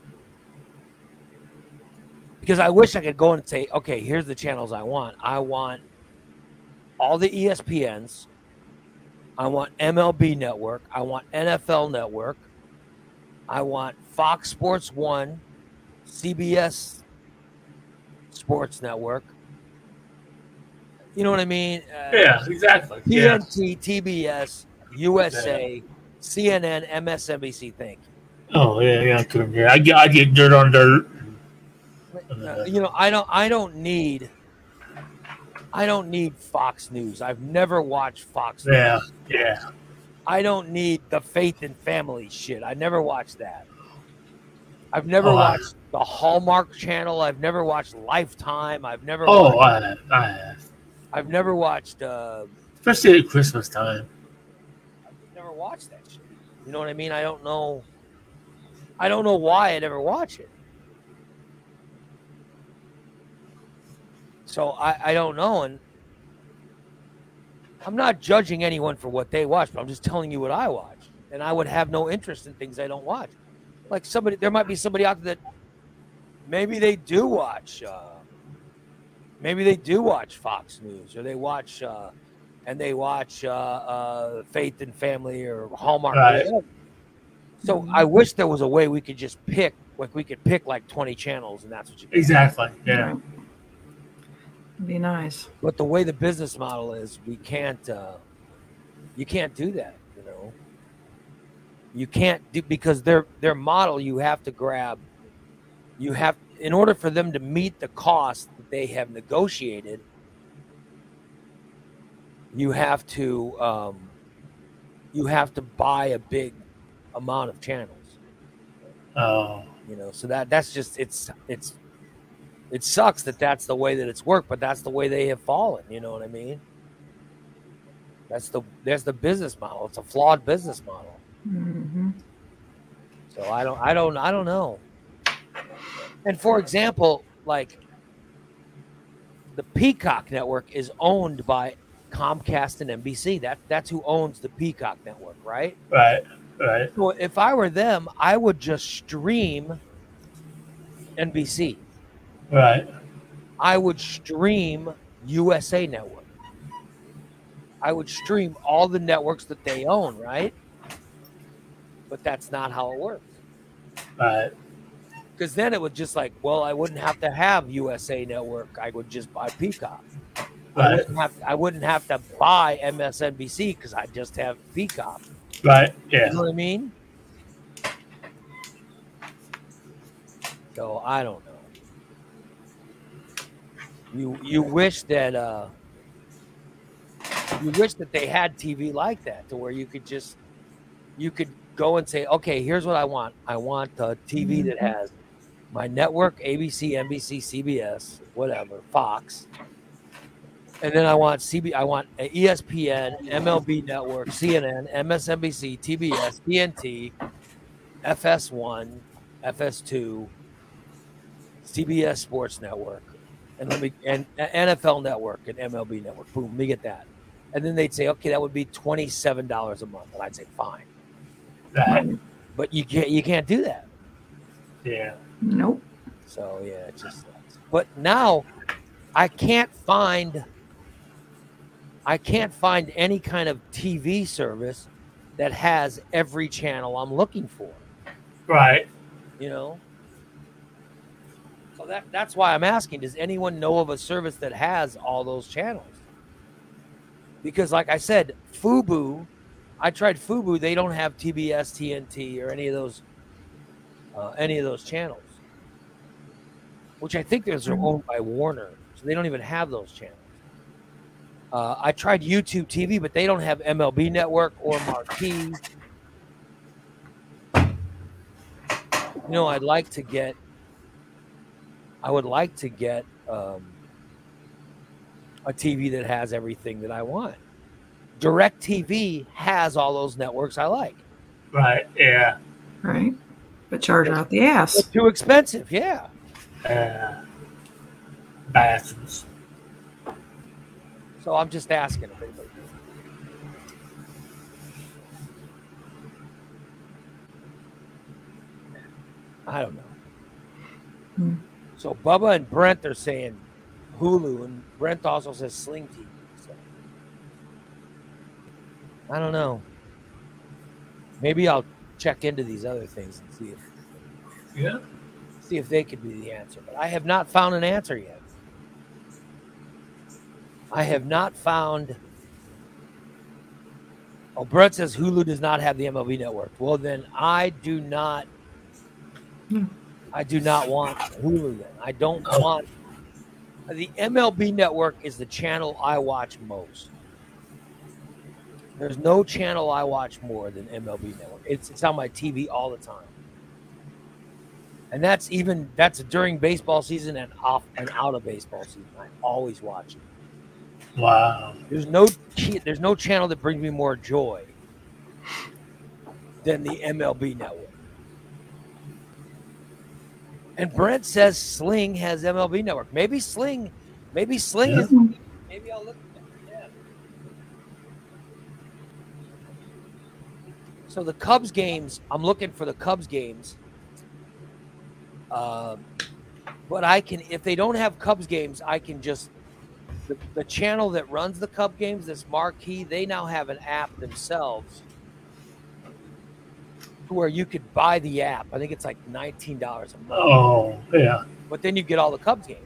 Because I wish I could go and say, okay, here's the channels I want. I want all the ESPNs. I want MLB Network. I want NFL Network. I want Fox Sports One, CBS Sports Network. You know what I mean? Uh, Yeah. Exactly. Yeah. TNT, TBS, USA, CNN, MSNBC. Thank you. Oh yeah. Yeah. I Yeah. I get. I get dirt on dirt. Uh, you know, I don't. I don't need. I don't need Fox News. I've never watched Fox. News. Yeah. Yeah. I don't need the Faith and Family shit. I never watched that. I've never Oh, I- watched the Hallmark Channel. I've never watched Lifetime. I've never. Oh, watched, I have. I have. I've never watched. Uh, Especially at Christmas time. I've never watched that shit. You know what I mean? I don't know. I don't know why I never watch it. So I, I don't know, and I'm not judging anyone for what they watch, but I'm just telling you what I watch, and I would have no interest in things I don't watch. Like somebody, there might be somebody out there that maybe they do watch, uh, maybe they do watch Fox News, or they watch, uh, and they watch uh, uh, Faith and Family or Hallmark. Right. So I wish there was a way we could just pick, like we could pick like 20 channels, and that's what you. Get. Exactly. Yeah. Be nice. But the way the business model is, we can't. Uh, you can't do that. You know. You can't do because their their model. You have to grab. You have in order for them to meet the cost that they have negotiated. You have to. Um, you have to buy a big amount of channels. Oh. you know so that that's just it's it's it sucks that that's the way that it's worked but that's the way they have fallen you know what i mean that's the there's the business model it's a flawed business model hmm so i don't i don't i don't know and for example like the peacock network is owned by comcast and nbc that that's who owns the peacock network right Right. Right. So if I were them, I would just stream NBC. Right. I would stream USA Network. I would stream all the networks that they own, right? But that's not how it works. Right. Because then it would just like, well, I wouldn't have to have USA Network. I would just buy Peacock. I wouldn't have, I wouldn't have to buy MSNBC because I just have Peacock. Right. Yeah. You know what I mean? So I don't know. You you wish that uh you wish that they had TV like that to where you could just you could go and say, okay, here's what I want. I want a TV that has my network, ABC, NBC, CBS, whatever, Fox. And then I want CB, I want ESPN, MLB Network, CNN, MSNBC, TBS, TNT, FS1, FS2, CBS Sports Network, and let me and NFL Network and MLB Network. Boom, let me get that. And then they'd say, okay, that would be twenty seven dollars a month, and I'd say, fine. That, But you can't you can't do that. yeah. Nope. So yeah, it just sucks. But now I can't find I can't find any kind of TV service that has every channel I'm looking for, Right. you know? So that that's why I'm asking, does anyone know of a service that has all those channels? Because like I said, Fubo, I tried Fubo, they don't have TBS, TNT or any of those uh, any of those channels. Which I think those are owned by Warner, so they don't even have those channels. Uh, I tried YouTube TV, but they don't have MLB Network or Marquee. You know, I'd like to get. I would like to get um, a TV that has everything that I want. Direct TV has all those networks I like. Right. Yeah. Right. But charge out the ass. It's too expensive, yeah. Uh, bastards. So I'm just asking if anybody. I don't know. Hmm. So Bubba and Brent are saying Hulu, and Brent also says Sling TV. So I don't know. Maybe I'll check into these other things and see if Yeah. see if they could be the answer. But I have not found an answer yet. I have not found. Oh, Brett says Hulu does not have the MLB network. Well, then I do not. Hmm. I do not want Hulu. Then I don't want. The MLB network is the channel I watch most. There's no channel I watch more than MLB network. It's, it's on my TV all the time and that's even that's during baseball season and off and out of baseball season. I always watch it. Wow. There's no there's no channel that brings me more joy than the MLB network. And Brent says Sling has MLB network. Maybe Sling, maybe Sling is. Maybe I'll look. Yeah. So the Cubs games, I'm looking for the Cubs games. Um, but I can, if they don't have Cubs games, I can just the, the channel that runs the Cub games, this marquee, they now have an app themselves to where you could buy the app. I think it's like nineteen dollars a month, Oh, yeah. but then you get all the Cubs games.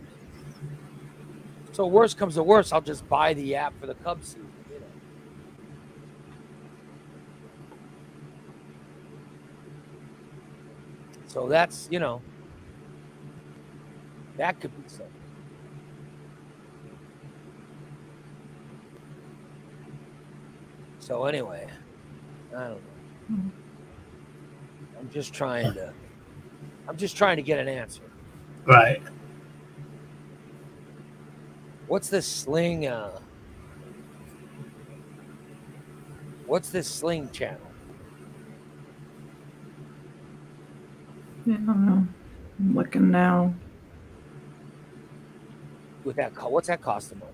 So worst comes to worst, I'll just buy the app for the Cubs season. You know. So that's you know that could be something. So anyway, I don't know. Hmm. I'm just trying to. I'm just trying to get an answer. Right. What's this sling? Uh, what's this sling channel? Yeah, I don't know. I'm looking now. With that, co- what's that cost a month?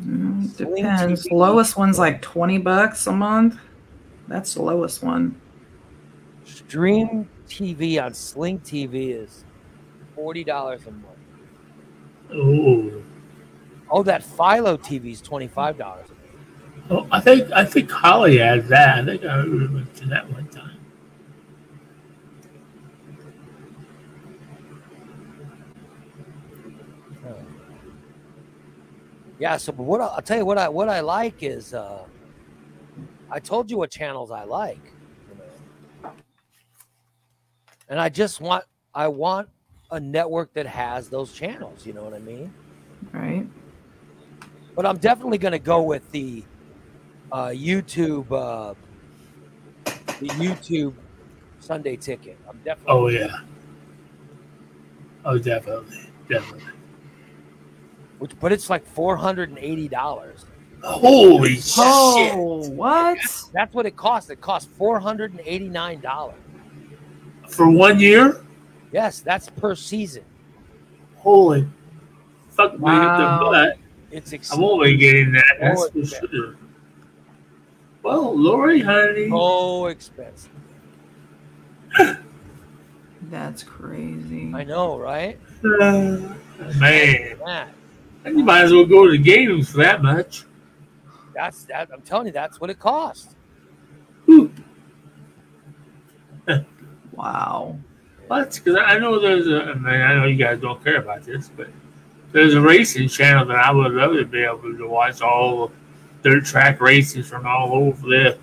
Mm, Sling Depends. TV. Lowest one's like 20 bucks a month. That's the lowest one. Stream TV on Sling TV is forty dollars a month. Oh. Oh, that Philo TV is twenty five dollars a oh. I think I think Holly had that. I think I remember to that one time. Yeah. So, but what I- I'll tell you what I what I like is, uh, I told you what channels I like. You know. And I just want I want a network that has those channels, you know what I mean? Right. But I'm definitely going to go with the uh, YouTube uh, the YouTube Sunday ticket. I'm definitely Oh yeah. Oh, definitely, definitely. which but it's like $480. Holy shit! Oh, what? That's what it costs. It costs $489. For one year? Yes, that's per season. Holy fuck me in the butt! It's I ex- won't be getting that. That's Oh, for sure. Well, Lori, honey. so expensive. That's crazy. I know, right? Uh, man, you might as well go to the games for that much. That's that. I'm telling you, that's what it costs. Whew. Wow. What? Because I know there's a. I mean, I know you guys don't care about this, but there's a racing channel that I would love to be able to watch all the dirt track races from all over the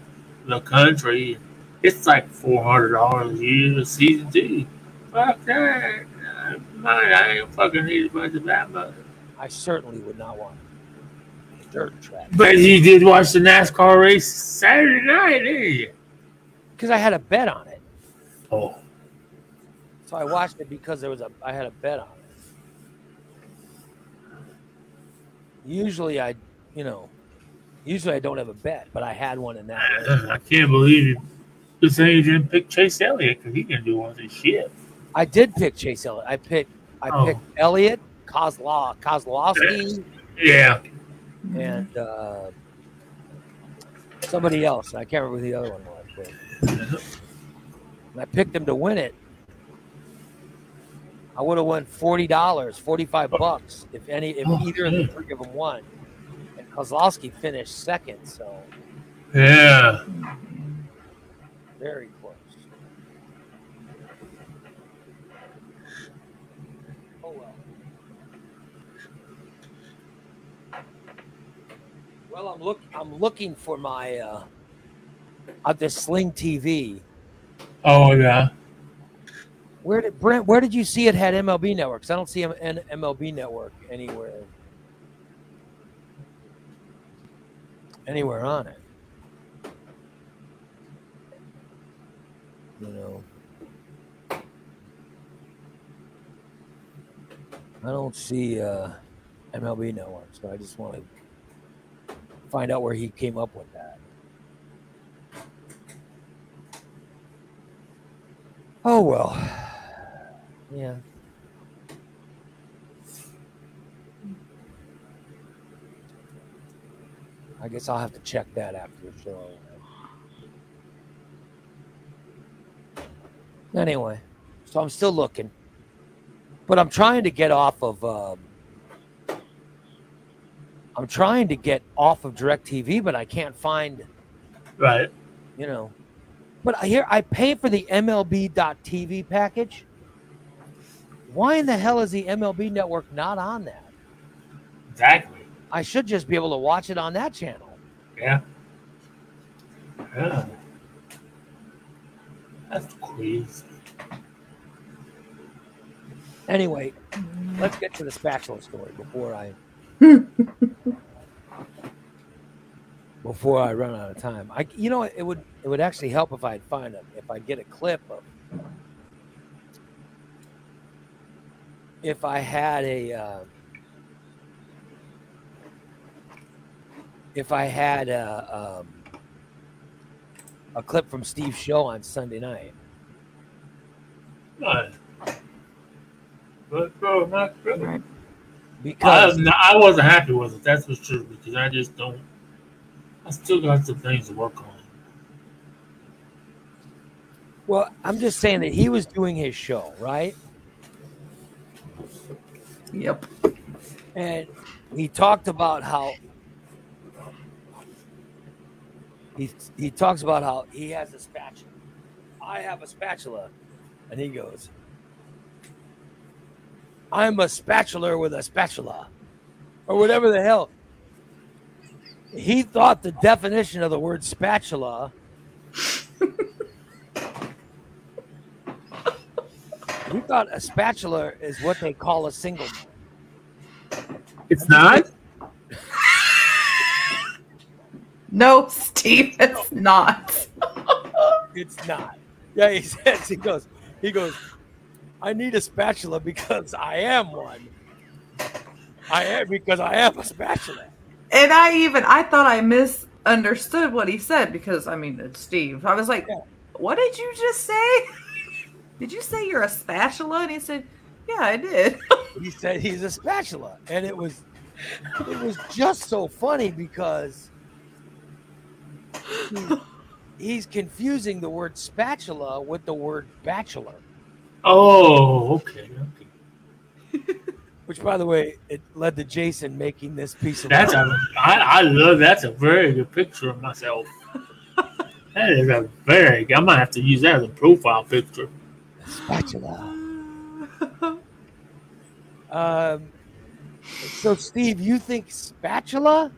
the country. It's like four hundred dollars a year a season too. Fuck that. Uh, Money, I ain't fucking need as much of that much. I certainly would not want dirt track But you did watch the NASCAR race Saturday night, didn't you? because I had a bet on it. Oh, So I watched it because there was a I had a bet on it. Usually I, you know, usually I don't have a bet, but I had one in that. race. I can't believe you. Good thing you didn't pick Chase Elliott because he can do all this shit. I did pick Chase Elliott. I picked I Oh. picked Elliott, Kozlaw, Kozlowski, Yeah. And uh, somebody else. I can't remember who the other one was. But I picked him to win it. I would have won forty dollars, forty-five bucks, if any, if Oh, either of the three of them won. And Kozlowski finished second, so Yeah. very close. Oh well. Well, I'm look. I'm looking for my uh, uh this Sling TV. Oh yeah. Where did Brent? Where did you see it had MLB networks? I don't see an MLB network anywhere. Anywhere on it. You know. I don't see uh, MLB network, so I just want to find out where he came up with that. Oh well. Yeah. I guess I'll have to check that after the show. Anyway, so I'm still looking, but I'm trying to get off of. Um, I'm trying to get off of Directv, but I can't find. Right. You know, but I hear I pay for the MLB.TV package. Why in the hell is the MLB network not on that? Exactly. I should just be able to watch it on that channel. Yeah. Yeah. That's crazy. Anyway, let's get to the spatula story before I before I run out of time. I you know it would it would actually help if I'd find a if I get a clip of if I had a uh, if I had a um, a clip from Steve's show on Sunday night. Right. But bro, not really. Right. I, Because was not, I wasn't happy with it. That's for sure because I just don't. I still got some things to work on. Well, I'm just saying that he was doing his show, right? Yep. And he talked about how he he talks about how he has a spatula. I have a spatula, and he goes, "I'm a spatula with a spatula," or whatever the hell. He thought the definition of the word spatula he thought a spatula is what they call a single man. It's not. No, Steve, it's not. It's not. Yeah, he says he goes, he goes, I need a spatula because I am one. I am because I am a spatula. And I even I thought I misunderstood what he said because I mean it's Steve. I was like, Yeah. "What did you just say? Did you say you're a spatula?" And he said, "Yeah, I did." He said he's a spatula, and it was it was just so funny because he- he's confusing the word spatula with the word bachelor. Oh, okay. okay. Which, by the way, it led to Jason making this piece of That's a. I, I love. That's a very good picture of myself. That is a very. Good I might have to use that as a profile picture. spatula. Um, so, Steve, you think spatula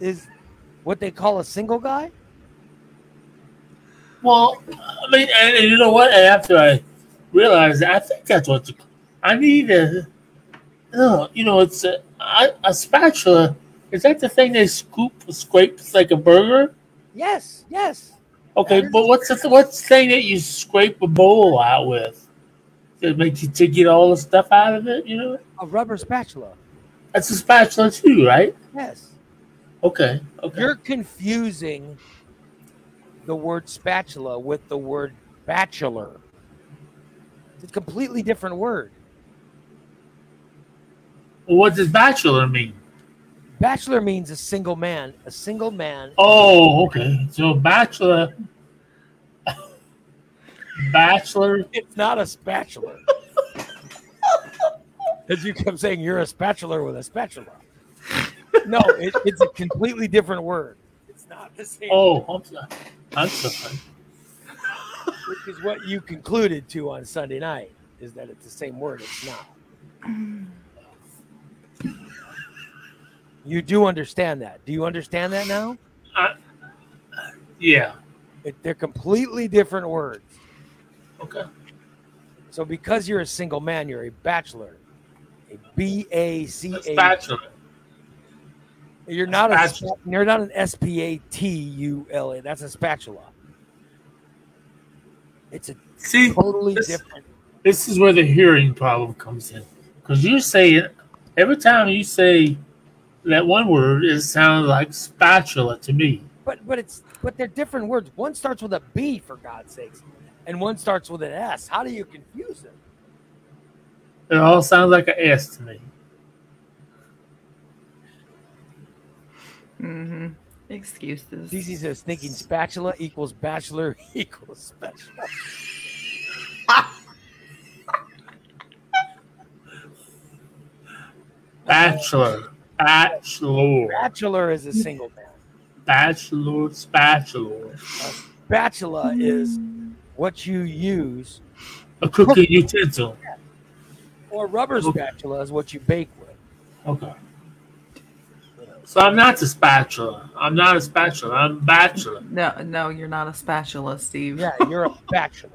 is what they call a single guy? Well, I mean, and, and you know what? And after I realized, that, I think that's what I need a. No, you know, it's a, a, a spatula. Is that the thing they scoop, scrape like a burger? Yes, yes. Okay, but what's the what's the thing that you scrape a bowl out with? To make you to get all the stuff out of it, you know? A rubber spatula. That's a spatula too, right? Yes. Okay. Okay. You're confusing the word spatula with the word bachelor. It's a completely different word. Well, what does bachelor mean? Bachelor means a single man. A single man. Oh, okay. So bachelor, bachelor. It's not a spatula. As you kept saying, you're a spatula with a spatula. No, it, it's a completely different word. It's not the same, Oh, I'm sorry. I'm sorry. Which is what you concluded to on Sunday night, is that it's the same word. It's not. You do understand that. Do you understand that now? Uh, yeah. It, they're completely different words. Okay. So because you're a single man, you're a bachelor. A B A C A A. spatula. You're not a spa- you're not an S P A T U L A. That's a spatula. It's a See, totally this- different. this is where the hearing problem comes in. Because you say it every time you say that one word, it sounds like spatula to me. But but it's but they're different words. One starts with a B for God's sakes, and one starts with an S. How do you confuse them? It all sounds like an S to me. mm-hmm. Excuses. DZ says thinking spatula equals bachelor equals spatula. Bachelor, bachelor, Bachelor is a single man. bachelor, spatula. Spatula is what you use, A cooking utensil. or rubber spatula is what you bake with. Okay. So I'm not a spatula. I'm not a spatula. I'm a bachelor. No, no, you're not a spatula, Steve. Yeah, you're a bachelor.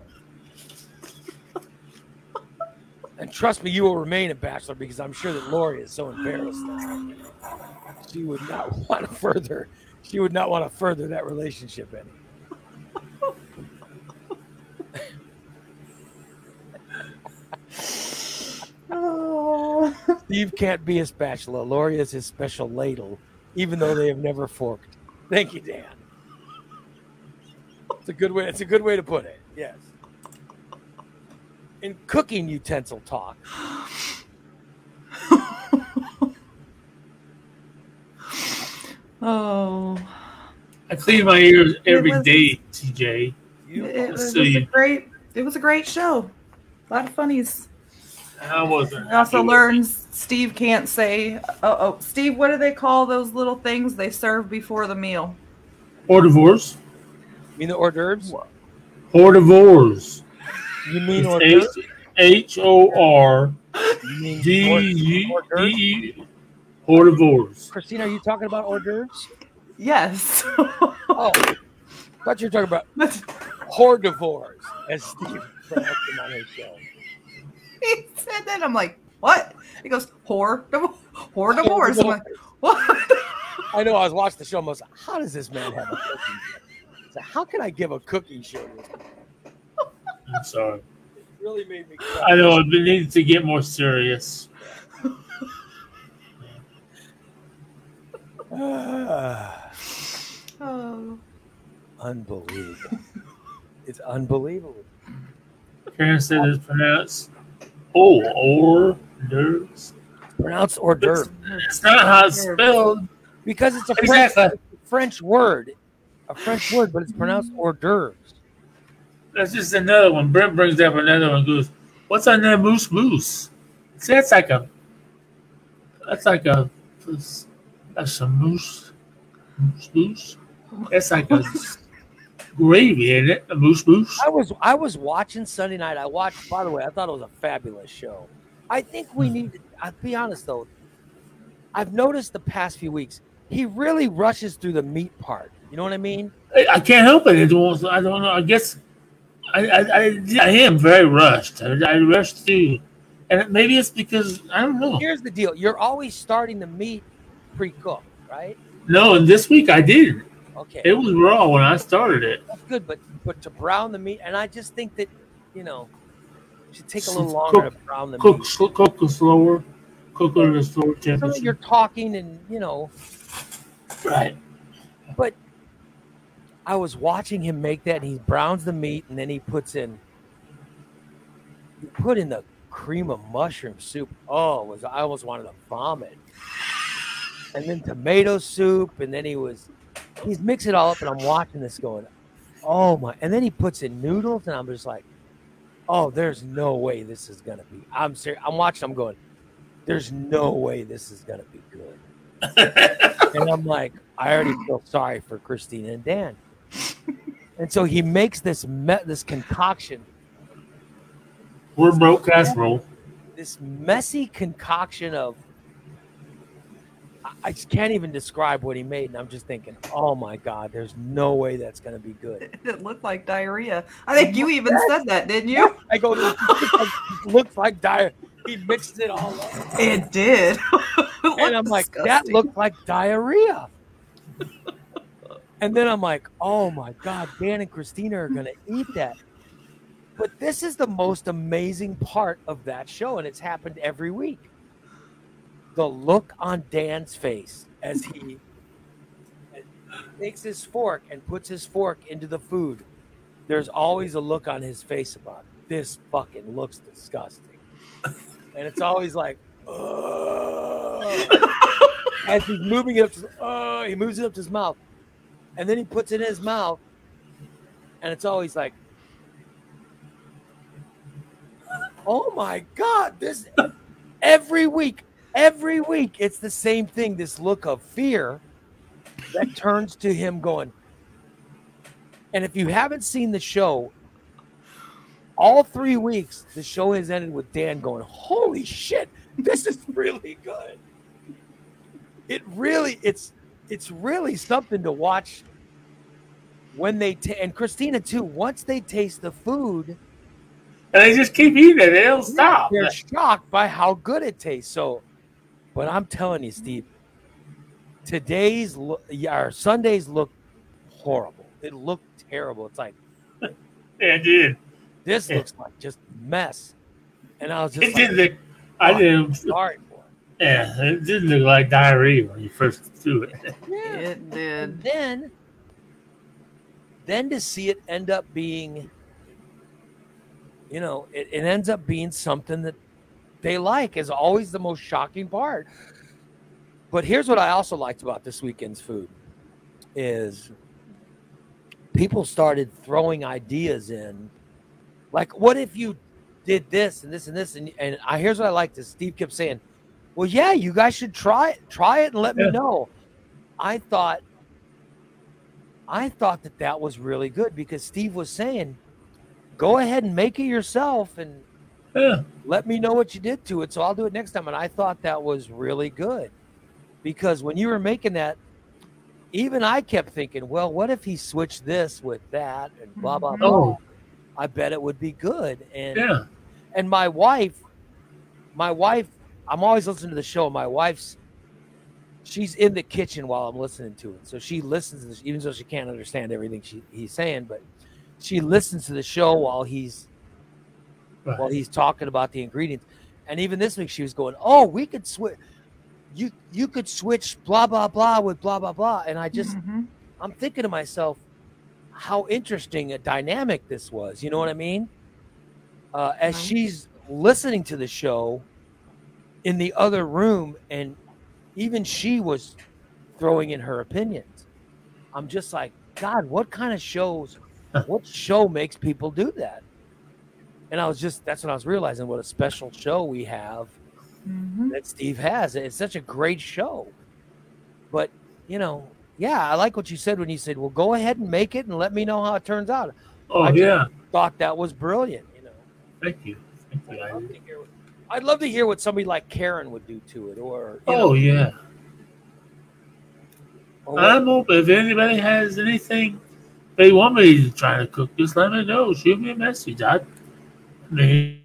And trust me, you will remain a bachelor because I'm sure that Lori is so embarrassed. She would not want to further. She would not want to further that relationship any. Steve can't be a spatula. Lori is his special ladle, even though they have never forked. Thank you, Dan. It's a good way. It's a good way to put it. Yes. In cooking utensil talk, oh. I clean my ears every was- day, TJ. It, was So a great. It was a great show. A lot of funnies. I wasn't. I also learns Steve can't say. Oh, oh, Steve, what do they call those little things they serve before the meal? Hors d'oeuvres. You mean the hors d'oeuvres? Hors d'oeuvres. You mean It's hors d'oeuvres? H O R You mean D hors- d'oeuvres? E. Christina, are you talking about hors d'oeuvres? Yes. Oh, I thought you were talking about hors d'oeuvres, as Steve pronounced them on his show. He said that. I'm like, what? He goes, whore, div- whore divorce. I'm like, what? I know. I was watching the show. and I was like, how does this man have a cooking show? I said, how can I give a cooking show? to this man? I'm sorry. It really made me cry. I know it needs to get more serious. Oh. unbelievable. it's unbelievable. Karen said it's pronounced oh or there's Pronounced hors d'oeuvre it's not how it's spelled. because it's a French, Exactly. French word, a French word, but it's pronounced hors d'oeuvres. That's just another one. Brent brings up another one. Goes, what's on that moose moose? See, that's like a, that's like a, that's a moose, moose moose. That's like a gravy, isn't it? A moose moose. I was I was watching Sunday night. I watched. By the way, I thought it was a fabulous show. I think we hmm. need. to- I'll be honest though. I've noticed the past few weeks he really rushes through the meat part. You know what I mean? I, I can't help it. It was, I don't know. I guess I, I, I, I am very rushed. I, I rushed through, and maybe it's because I don't know. Here's the deal: you're always starting the meat pre-cooked, right? No, and this week I didn't. Okay, It was raw when I started it. that's good. But but to brown the meat, and I just think that you know, it should take a little longer cook- to brown the Cook, meat. sl- cook it slower. Cook it at a slower temperature. you're talking, and you know, Right. But I was watching him make that, and he browns the meat, and then he puts in, he put in the cream of mushroom soup. Oh, was I almost wanted to vomit. And then tomato soup, and then he was, he's mixing it all up, and I'm watching this going, oh my! And then he puts in noodles, and I'm just like, oh, there's no way this is gonna be. I'm serious. I'm watching. I'm going, there's no way this is gonna be good and I'm like, I already feel sorry for Christina and Dan. And so he makes this me- this concoction, We're broke casserole. this messy concoction of. I- can't even describe what he made, and I'm just thinking, oh my god, there's no way that's going to be good. It looked like diarrhea. I think you even said that, didn't you? I go, "This looks like, this looks like diarrhea. He mixed it all up, It did. It and I'm looked like, that looked like diarrhea. And then I'm like, oh my God, Dan and Christina are going to eat that. But this is the most amazing part of that show, and it's happened every week. The look on Dan's face as he takes his fork and puts his fork into the food. There's always a look on his face about this fucking looks disgusting. And it's always like, "Ugh." as he's moving it up to, he moves it up to his mouth. And then he puts it in his mouth, and it's always like, oh my God, this every week, every week, it's the same thing. This look of fear that turns to him going, and if you haven't seen the show, all three weeks, the show has ended with Dan going, Holy shit, this is really good. It really, it's it's really something to watch when they ta- and Christina too. Once they taste the food, And they just keep eating it. Don't stop. they're shocked by how good it tastes. So, but I'm telling you, Steve, today's lo- our Sundays look horrible. It looked terrible. It's like Yeah, it did. this Yeah. looks like just mess. And I was just It like, did look, I "Oh, didn't, sorry for it. yeah, it didn't look like diarrhea when you first threw it. Yeah. It And then, then to see it end up being, you know, it, it ends up being something that they like is always the most shocking part. But here's what I also liked about this weekend's food is people started throwing ideas in. Like, what if you did this and this and this? And, and I here's what I liked is Steve kept saying, Well, yeah, you guys should try it. Try it and let Yeah. me know. I thought I thought that that was really good because Steve was saying, "Go ahead and make it yourself and Yeah. let me know what you did to it, so I'll do it next time." And I thought that was really good because when you were making that, even I kept thinking, "Well, what if he switched this with that and blah blah mm-hmm. blah?" Oh, I bet it would be good. And yeah. and my wife, my wife, I'm always listening to the show. My wife's she's in the kitchen while I'm listening to it. So she listens even though she can't understand everything she, he's saying, but she listens to the show while he's Right. while he's talking about the ingredients. And even this week she was going, Oh, we could switch you you could switch blah blah blah with blah blah blah. And I just Mhm. I'm thinking to myself how interesting a dynamic this was. You know what I mean? Uh, as she's listening to the show in the other room, and even she was throwing in her opinions. I'm just like, God, what kind of shows? What show makes people do that? And I was just, that's when I was realizing what a special show we have Mhm. that Steve has. It's such a great show. But, you know, yeah, I like what you said when you said, well, go ahead and make it and let me know how it turns out. Oh I just- yeah. Thought that was brilliant, you know. Thank you. Thank I'd you. Love to hear what, I'd love to hear what somebody like Karen would do to it or, you Oh know, yeah. or I'm open. If anybody has anything they want me to try to cook, just let me know. Shoot me a message. I, I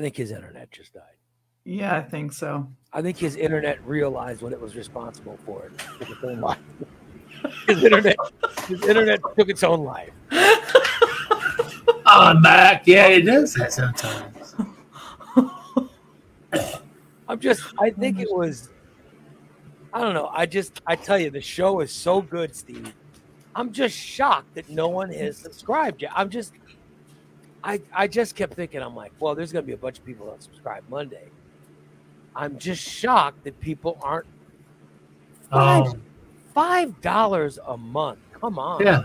think his internet just died. Yeah, I think so. I think his internet realized what it was responsible for. It took its own life. His internet, his internet took its own life. I'm back. Yeah, it does that sometimes. I'm just, I think it was, I don't know. I just, I tell you, the show is so good, Steve. I'm just shocked that no one has subscribed yet. I'm just, I, I just kept thinking, I'm like, well, there's going to be a bunch of people that subscribe Monday. I'm just shocked that people aren't five Um, five dollars a month. Come on, yeah,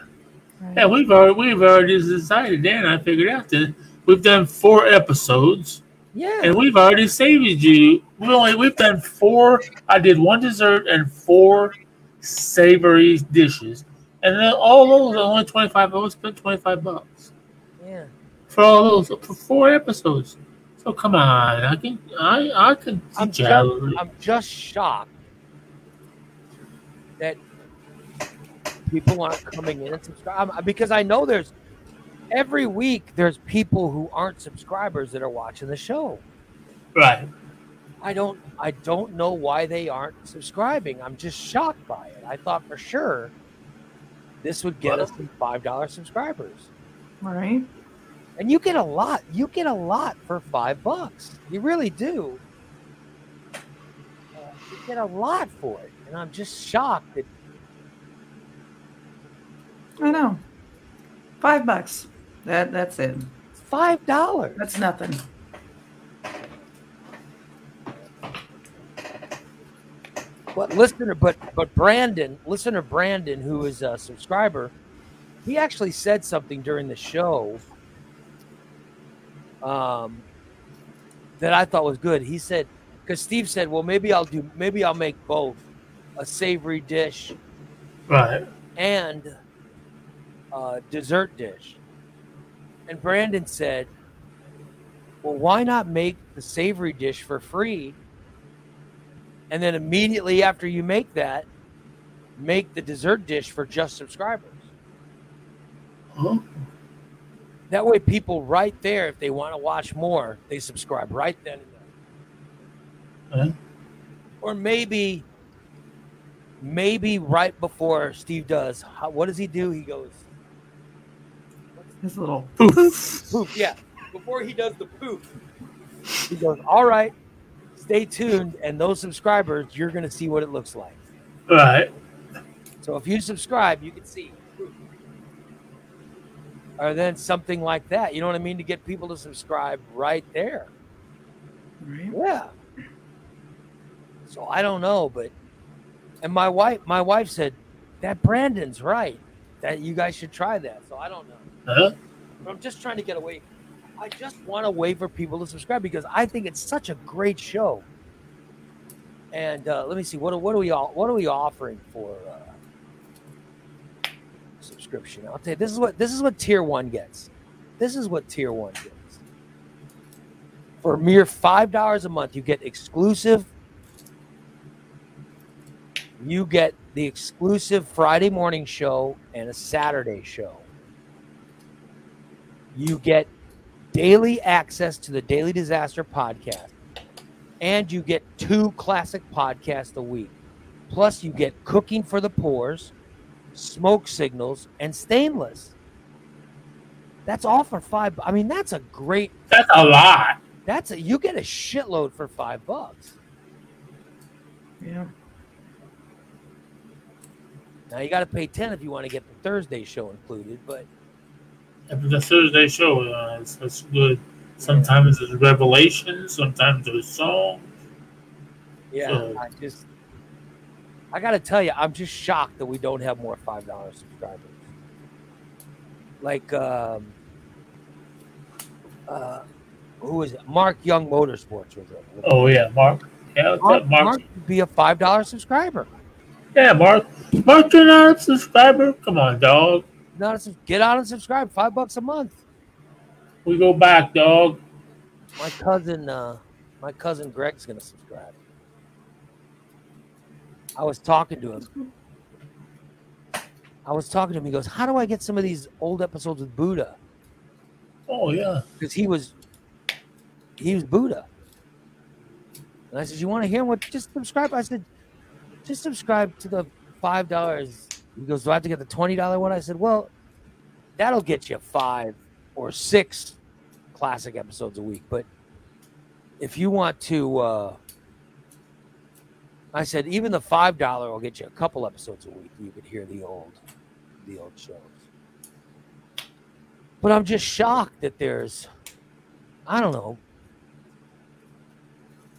Right. yeah. We've already we've already decided. Dan, I figured out that we've done four episodes, yeah. and we've already saved you. We only we've done four. I did one dessert and four savory dishes, and then all those are only twenty five. I only spent twenty five bucks. yeah. for all those for four episodes. So come on, I can I I can I'm teach you how to just, I'm just shocked that people aren't coming in and subscribe because I know there's every week there's people who aren't subscribers that are watching the show. right. I don't I don't know why they aren't subscribing. I'm just shocked by it. I thought for sure this would get us some five dollar subscribers. Right. And you get a lot. You get a lot for five bucks. You really do. Uh, you get a lot for it. And I'm just shocked that I know. Five bucks. That that's it. five dollars. That's nothing. But listener, but but Brandon, listener Brandon, who is a subscriber, he actually said something during the show um, that I thought was good. He said, because Steve said, well, maybe I'll do, maybe I'll make both a savory dish Right. and a dessert dish. And Brandon said, Well, why not make the savory dish for free? And then immediately after you make that, make the dessert dish for just subscribers. Oh, That way, people right there, if they want to watch more, they subscribe right then and there. huh? Or maybe, maybe right before Steve does, how, what does he do? He goes, His little Poof. poof. Yeah, before he does the poof, he goes, "All right, stay tuned, and those subscribers, you're going to see what it looks like." Right. So if you subscribe, you can see. Or then something like that. You know what I mean? To get people to subscribe right there. right. Yeah. So I don't know, but and my wife, my wife said that Brandon's right. That you guys should try that. So I don't know. Huh? But I'm just trying to get away. I just want to wait for people to subscribe because I think it's such a great show. And uh, let me see what what are we all what are we offering for uh, subscription? I'll tell you this is what this is what tier one gets. This is what tier one gets. For a mere five dollars a month, you get exclusive. You get the exclusive Friday morning show and a Saturday show you get daily access to the Daily Disaster podcast, and you get two classic podcasts a week. Plus, you get Cooking for the Pores, Smoke Signals, and Stainless. That's all for five. I mean, that's a great. That's a lot. That's a you get a shitload for five bucks. Yeah. Now you got to pay ten if you want to get the Thursday show included, but After the Thursday show, uh, that's, that's good. Sometimes it's revelations, sometimes it's songs. yeah, So- I just I got to tell you, I'm just shocked that we don't have more five dollar subscribers. Like, um, uh, who is it? Mark Young Motorsports was it? Oh yeah, Mark. Yeah, Mark, Mark? Mark be a five dollar subscriber. Yeah, Mark. Mark, you're not a subscriber. Come on, dog. Not a, get on and subscribe. Five bucks a month. We go back, dog. My cousin, uh, my cousin Greg's gonna subscribe. I was talking to him. I was talking to him. He goes, "How do I get some of these old episodes with Buddha?" Oh yeah. Because he was, he was Buddha. And I said, "You want to hear what? Just subscribe." I said, "Just subscribe to the five dollars." He goes, "Do I have to get the twenty dollar one?" I said, "Well, that'll get you five or six classic episodes a week. But if you want to, uh, I said even the five dollar will get you a couple episodes a week. You could hear the old, the old shows. But I'm just shocked that there's, I don't know.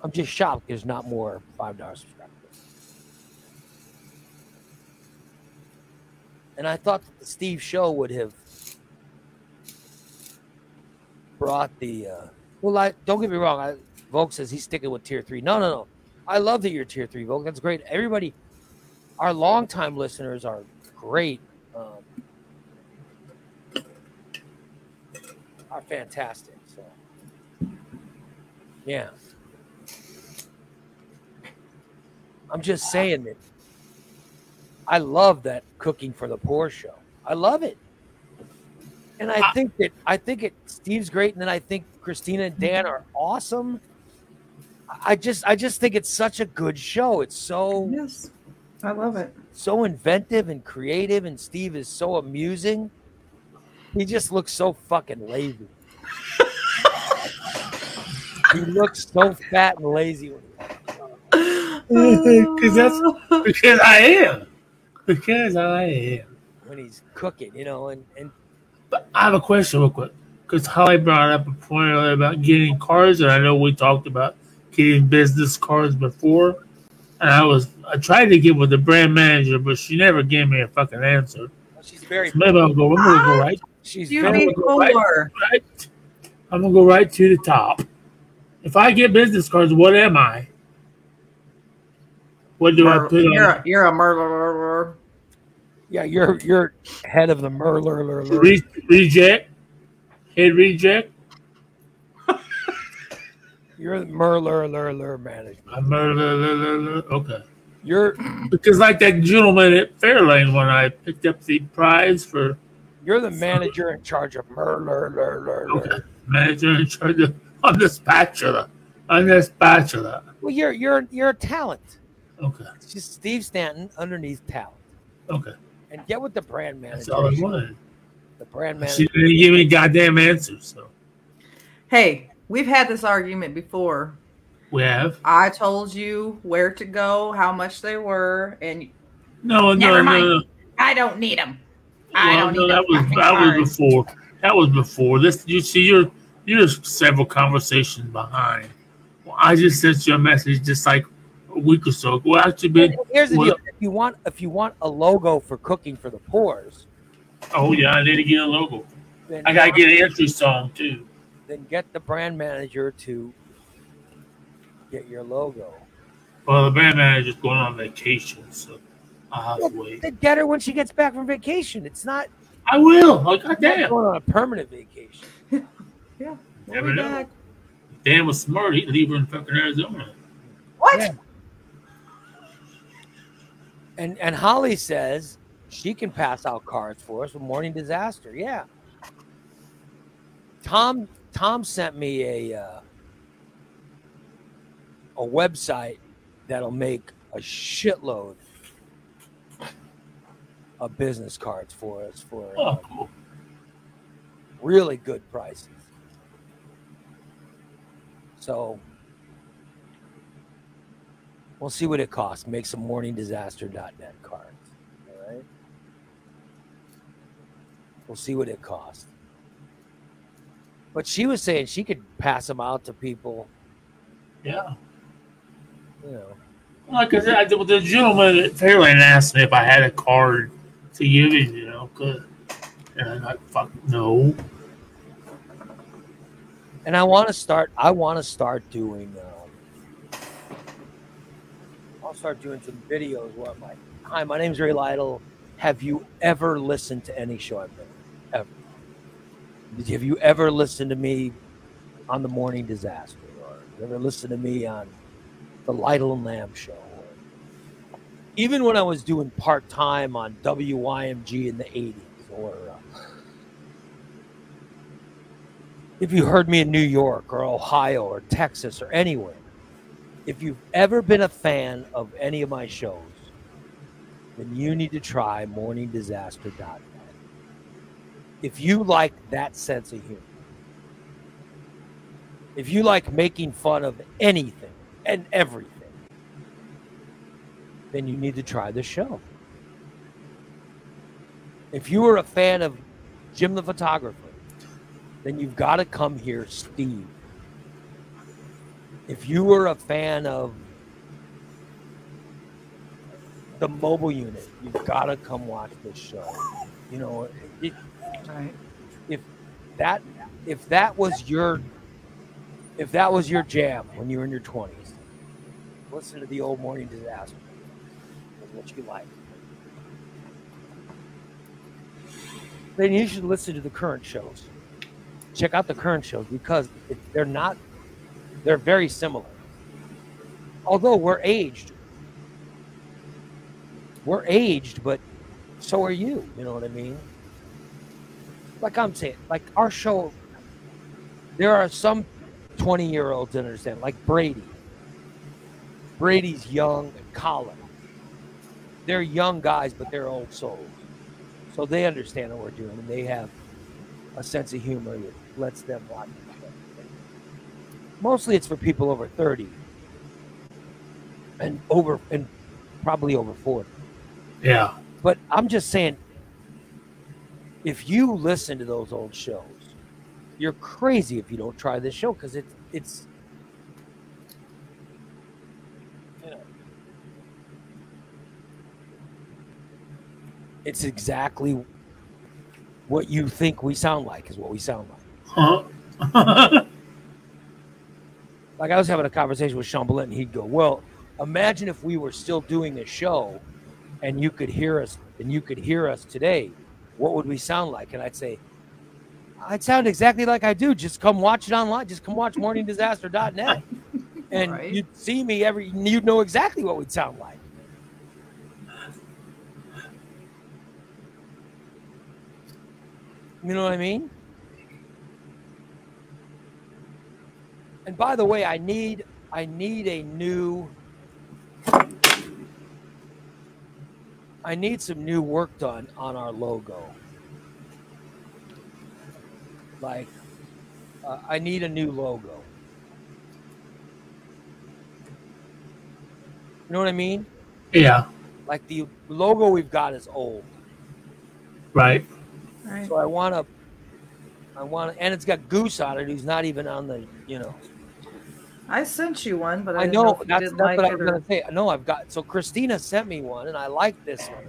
I'm just shocked there's not more five dollar subscribers. And I thought Steve Show would have brought the. Uh, well, I don't get me wrong. I, Volk says he's sticking with tier three. No, no, no. I love that you're tier three, Volk. That's great. Everybody, our longtime listeners are great. Um, are fantastic. So, yeah. I'm just saying that I love that cooking for the poor show. I love it. And I think that I think it Steve's great, and then I think Christina and Dan are awesome. I just I just think it's such a good show. It's so Yes. I love it. so inventive and creative, and Steve is so amusing. He just looks so fucking lazy. he looks so fat and lazy. Because that's because I am. Because I am. when he's cooking, you know, and and But I have a question real quick. Because Holly brought up a point earlier about getting cars, and I know we talked about getting business cards before. And I was I tried to get with the brand manager, but she never gave me a fucking answer. she's very So maybe I'll go. I'm gonna go right. she's You very need go right- right. I'm gonna go right to the top. If I get business cards, what am I? What do I Mur- put You're on? a, you're a murderer. Yeah. You're you're head of the Merler. Re- reject, head reject. You're the Merler lur management. I'm murder. Okay. You're Because like that gentleman at Fairlane when I picked up the prize for you're the manager in charge of Merler. okay, manager in charge of on the spatula. On the spatula. Well, you're you're you're a talent. Okay. It's just Steve Stanton underneath talent. Okay. And get with the brand manager. That's all I wanted. The brand manager. She didn't give me goddamn answers, so Hey, we've had this argument before. we have. I told you where to go, how much they were, and No, no, Never no, mind. no. I don't need them. I Well, don't no, need that was that card. was before. That was before. This you see, you're you're several conversations behind. Well, I just sent you a message just like a week or so ago. Well, actually, been Here's the well- deal: if you want, if you want a logo for cooking for the poors, oh yeah, I need to get a logo. I gotta get an entry song too. then get the brand manager to get your logo. Well, the brand manager's going on vacation, so I'll have to wait. Then get her when she gets back from vacation. It's not I will. Oh you're goddamn! going on a permanent vacation. We'll Never know. back. Dan was smart. He'd leave her in fucking Arizona. What? Yeah. And and Holly says she can pass out cards for us with morning disaster. Yeah. Tom Tom sent me a uh, a website that'll make a shitload of business cards for us for uh, Oh, cool. really good prices. So we'll see what it costs. Make some morningdisaster.net cards. All right. We'll see what it costs. But she was saying she could pass them out to people, Yeah. you know. Said, I, the the gentleman at Fairland asked me if I had a card to give him, you know, 'cause- and I'm like, fuck, no. And I want to start. I want to start doing. Um, I'll start doing some videos where I'm like, "Hi, my name's Ray Lytle. Have you ever listened to any show I've been ever? Have you ever listened to me on the Morning Disaster, or ever listened to me on the Lytle and Lamb show? Even when I was doing part time on WYMG in the '80s, or uh, if you heard me in New York or Ohio or Texas or anywhere, if you've ever been a fan of any of my shows, then you need to try morningdisaster.net. If you like that sense of humor, if you like making fun of anything and everything, then you need to try the show. If you were a fan of Jim the photographer, then you've got to come here, Steve. If you were a fan of the mobile unit, you've got to come watch this show. You know, it, Right. if that if that was your if that was your jam when you were in your twenties, listen to the old morning disaster. That's what you like. Then you should listen to the current shows. Check out the current shows because they're not they're very similar. Although we're aged. We're aged, but so are you. You know what I mean? like I'm saying, like our show, there are some 20 year olds that understand, like Brady. Brady's young and Colin. They're young guys, but they're old souls. So they understand what we're doing and they have a sense of humor that lets them watch. Mostly it's for people over 30 and over and probably over 40. Yeah. But I'm just saying, if you listen to those old shows, you're crazy if you don't try this show because it's it's you know it's exactly what you think we sound like is what we sound like. Huh? Like I was having a conversation with Sean Bullitt, and he'd go, "Well, imagine if we were still doing a show, and you could hear us, and you could hear us today. What would we sound like?" And I'd say, "I'd sound exactly like I do. Just come watch it online. Just come watch MorningDisaster.net, and Right. you'd see me every. You'd know exactly what we'd sound like." You know what I mean? And by the way, I need I need a new I need some new work done on our logo. Like uh, I need a new logo. You know what I mean? yeah. Like the logo we've got is old. Right. Right. So I want to I want to and it's got Goose on it who's not even on the, you know. I sent you one, but I, I didn't know that's, that's like what I it was or- gonna say. No, I've got so Christina sent me one, and I like this one.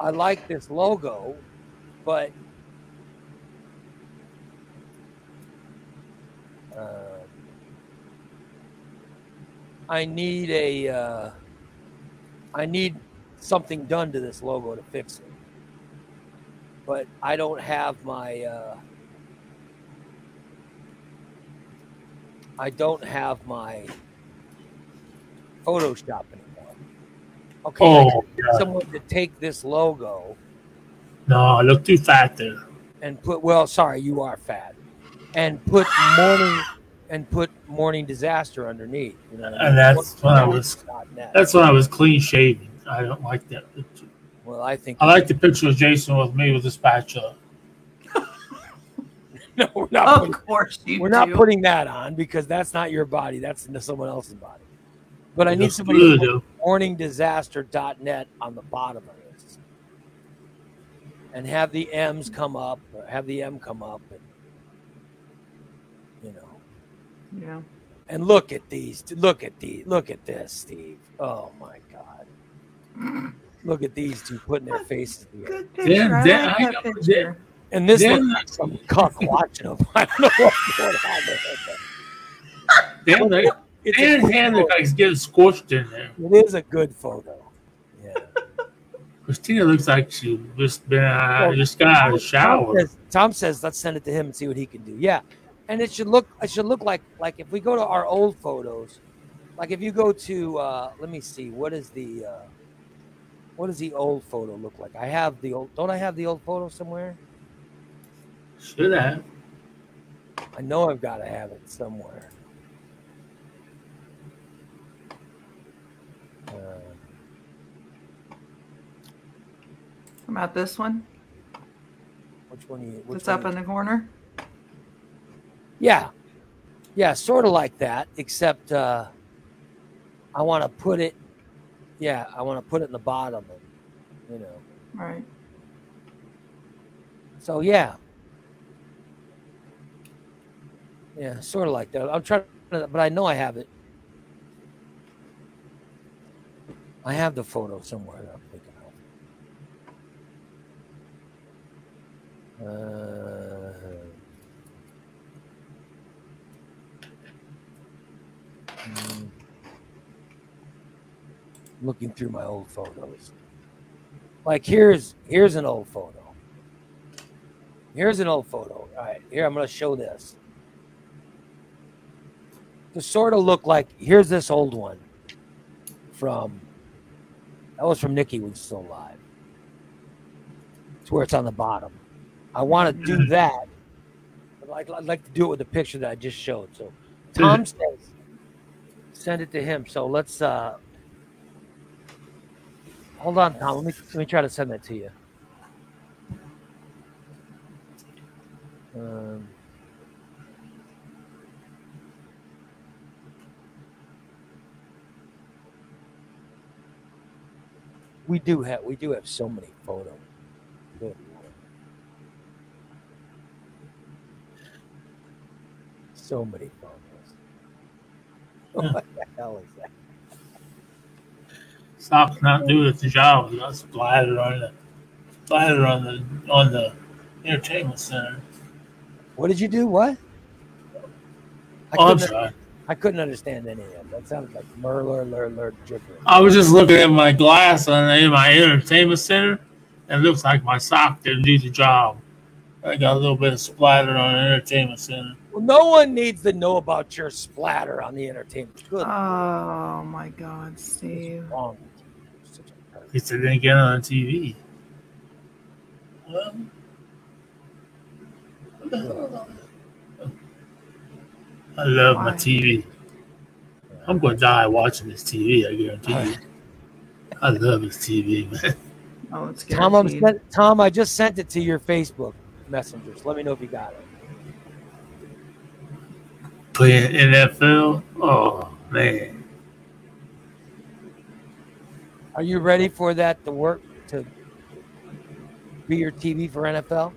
I like this logo, but uh, I need a uh, I need something done to this logo to fix it. But I don't have my. Uh, I don't have my Photoshop anymore. Okay, Oh, someone to take this logo. No, I look too fat there. and put well, sorry, you are fat, and put morning and put morning disaster underneath. You know, And that's when I was-. That's when I was clean shaven. I don't like that picture. well, I think I like the picture of Jason with me with the spatula. no, we're not. putting- Of course you we're not putting that on because that's not your body. That's into someone else's body. But I need somebody good, to though. put morningdisaster.net on the bottom of this. And have the M's come up, or have the M come up and you know. Yeah. And look at these. Look at these. Look at this, Steve. Oh my God. Look at these two putting their faces together. Good picture. Dan- I like I that picture. And this Then- looks some cuck watching them. I don't know what's going on there. Dan, like, It's Dan hand looks like he's getting squished in there. It is a good photo. Yeah. Christina looks like she just been uh, Well, just got out of the Tom shower. says, Tom says, let's send it to him and see what he can do. Yeah, and it should look. It should look like like if we go to our old photos, like if you go to, uh, let me see, what is the, uh, what does the old photo look like? I have the old. Don't I have the old photo somewhere? Should have. I know I've got to have it somewhere. Uh, How about this one? which one? Are you, which That's up one in the corner. Yeah. Yeah, sort of like that, except uh, I want to put it, yeah, I want to put it in the bottom, and, you know. Right. So, yeah. Yeah, sort of like that. I'm trying to, but I know I have it. I have the photo somewhere that I'm thinking of. Uh, looking through my old photos. Like here's here's an old photo. Here's an old photo. All right, here I'm going to show this. To sort of look like here's this old one from that was from Nikki when still alive. It's where it's on the bottom. I want to do that. But I'd, I'd like to do it with the picture that I just showed. So Tom says send it to him. So let's uh hold on, Tom. Let me let me try to send that to you. Um, we do have we do have so many photos. Good So many photos. What the hell is that? Stop's not doing its job. Got splattered on the splattered on the on the entertainment center. What did you do? What? I Oh, I'm sorry. I couldn't understand any of that. That sounded like murler, lur, lur, gibberish. I was just looking at my glass on in my entertainment center, and it looks like my sock didn't do the job. I got a little bit of splatter on the entertainment center. Well, no one needs to know about your splatter on the entertainment. Good. Oh my God, Steve. wrong with you? You're such a. At least I didn't get it on TV. Well, I love my TV. I'm going to die watching this TV. I guarantee you. I love this TV, man. Oh, it's Tom, I'm sent, Tom, I just sent it to your Facebook messengers. Let me know if you got it. Playing NFL. Oh man, Are you ready for that to work to be your TV for NFL?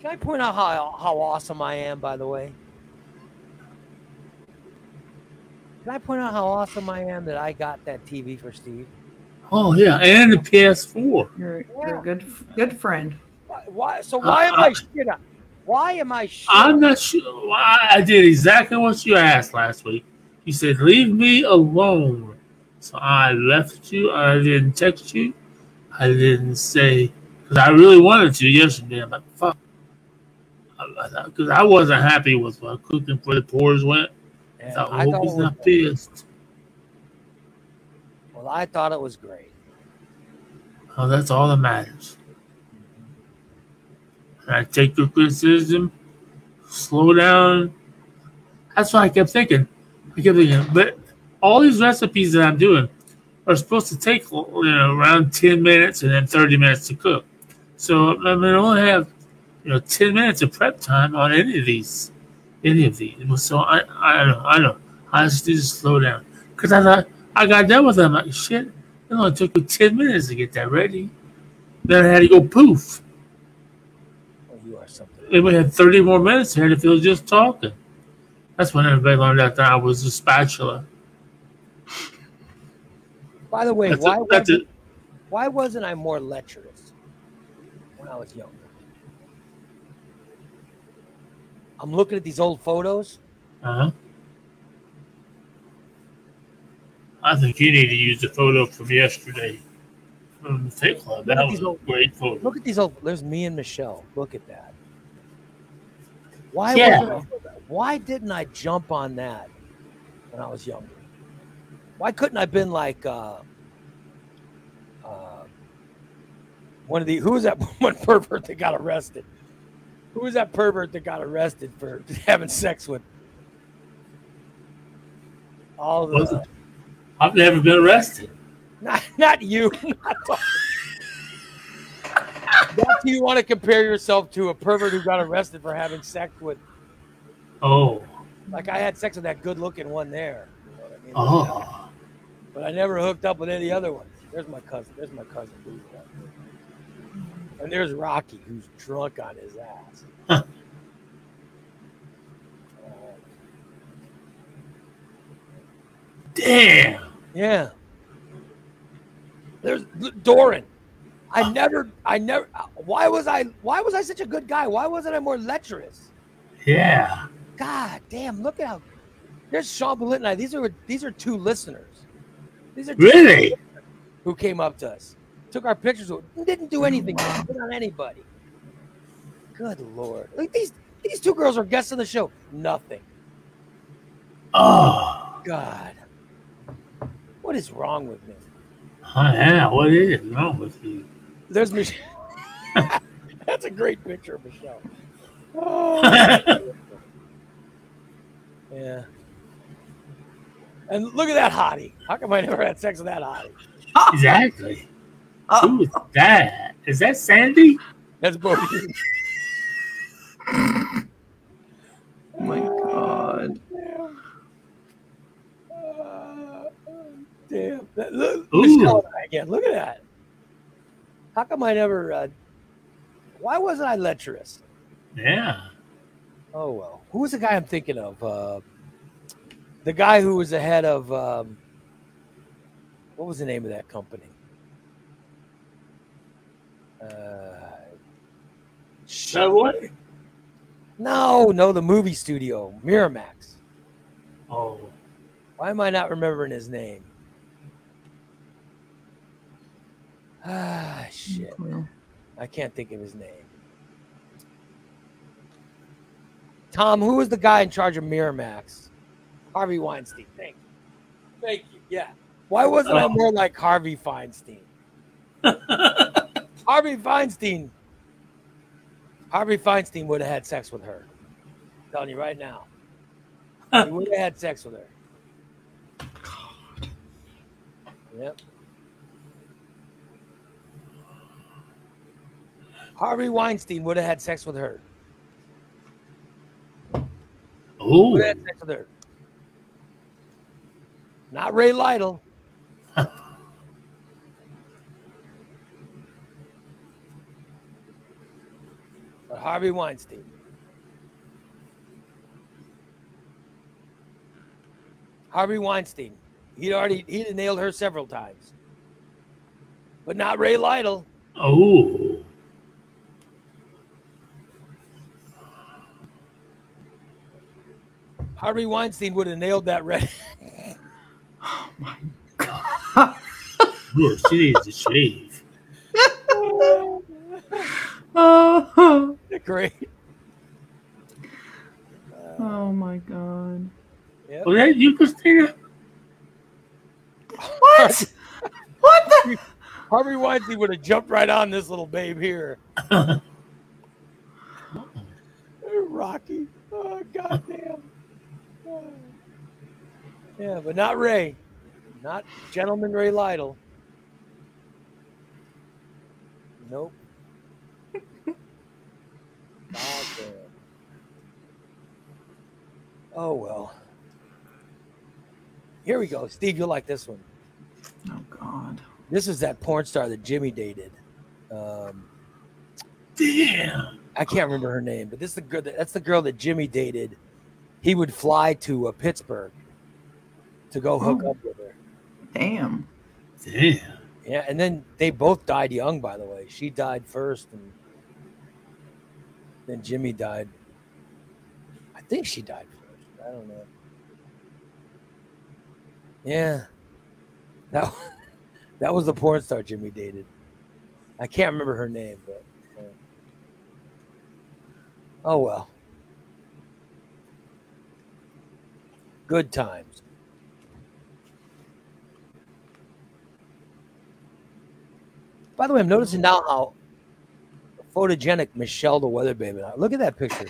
Can I point out how how awesome I am? By the way, can I point out how awesome I am that I got that TV for Steve? oh yeah, and the PS4. You're, you're a good good friend. Why? why so why am I shit on? Why am I shit? I'm on- not sure. why I did exactly what you asked last week. You said, "Leave me alone," so I left you. I didn't text you. I didn't say because I really wanted to yesterday. I'm like, "Fuck," because I wasn't happy with what cooking for the poors went. I And thought, I hope he's not pissed. Well, I thought it was great. Oh, that's all that matters. And I take your criticism, slow down. That's what I kept thinking. I kept thinking, but all these recipes that I'm doing are supposed to take you know around 10 minutes and then 30 minutes to cook. So I mean, I only have you know 10 minutes of prep time on any of these, any of these. So I I don't I don't I just need to slow down because I thought I got done with them like shit. It only took me 10 minutes to get that ready. Then I had to go poof. Oh, you are something. And we had 30 more minutes here to feel just talking. That's when everybody learned out that I was a spatula. By the way, That's, why that's wasn't, why wasn't I more lecherous when I was younger? I'm looking at these old photos. Uh-huh. I think you need to use the photo from yesterday from the Fit Club. That was a great photo. Look at these old. There's me and Michelle. Look at that. Why Yeah. Why didn't I jump on that when I was younger? Why couldn't I been like uh, uh, one of the who was that one pervert that got arrested? Who was that pervert that got arrested for having sex with all the I've never been arrested. not, not you. Not That's who you want to compare yourself to a pervert who got arrested for having sex with. Oh, Like I had sex with that good-looking one there. You know I mean? oh, But I never hooked up with any other ones. There's my cousin. There's my cousin. And there's Rocky, who's drunk on his ass. Damn. Yeah. There's Doran. I ah. never, I never. Why was I? Why was I such a good guy? Why wasn't I more lecherous? Yeah. God damn! Look at how. There's Sean Bullitt and I. These are these are two listeners. These are two Really? who came up to us, took our pictures, didn't do anything, didn't on anybody. Good lord! Like these these two girls are guests on the show. Nothing. Oh, God. What is wrong with me? oh, yeah. What is wrong with you? There's Michelle. That's a great picture of Michelle. Oh, yeah. And look at that hottie. How come I never had sex with that hottie? exactly. Oh, Who is that? Is that Sandy? That's Bodie. oh my god. Uh, damn. That- Look, Ooh. Michelle and again. Look at that. How come I never? Uh, why wasn't I lecherous? Yeah. Oh well. Who was the guy I'm thinking of? Uh, the guy who was the head of um, what was the name of that company? Uh, shit. That what? No, no, the movie studio, Miramax. Oh, Why am I not remembering his name? Ah, shit. I can't think of his name. Tom, who was the guy in charge of Miramax? Harvey Weinstein. Thank you. Thank you. Yeah. Why wasn't I more like Harvey Feinstein? Harvey Feinstein. Harvey Feinstein would have had sex with her. I'm telling you right now. He would have had sex with her. Yep. Harvey Weinstein would have had sex with her. oh, Would have had sex with her. Not Ray Lytle. Harvey Weinstein. Harvey Weinstein. He'd already he'd nailed her several times. But not Ray Lytle. oh. Harvey Weinstein would have nailed that red. Look, she needs to shave. Oh, Great. oh my god. Yep. Was that you, Christina? What? what the? Harvey Weinstein would have jumped right on this little babe here. Rocky. Oh goddamn. Oh. Yeah, but not Ray. Not gentleman Ray Lytle. Nope. Goddamn. Oh well. Here we go. Steve, you'll like this one. Oh God. This is that porn star that Jimmy dated. Um, Damn. I can't remember her name, but this is the girl. That, that's the girl that Jimmy dated. He would fly to uh, Pittsburgh to go hook Oh. up with her. Damn. Damn. Yeah, and then they both died young. By the way, she died first, and then Jimmy died. I think she died first. I don't know. Yeah, that that was the porn star Jimmy dated. I can't remember her name, but uh, oh well. Good times. By the way, I'm noticing now how photogenic Michelle the Weather Baby. Look at that picture.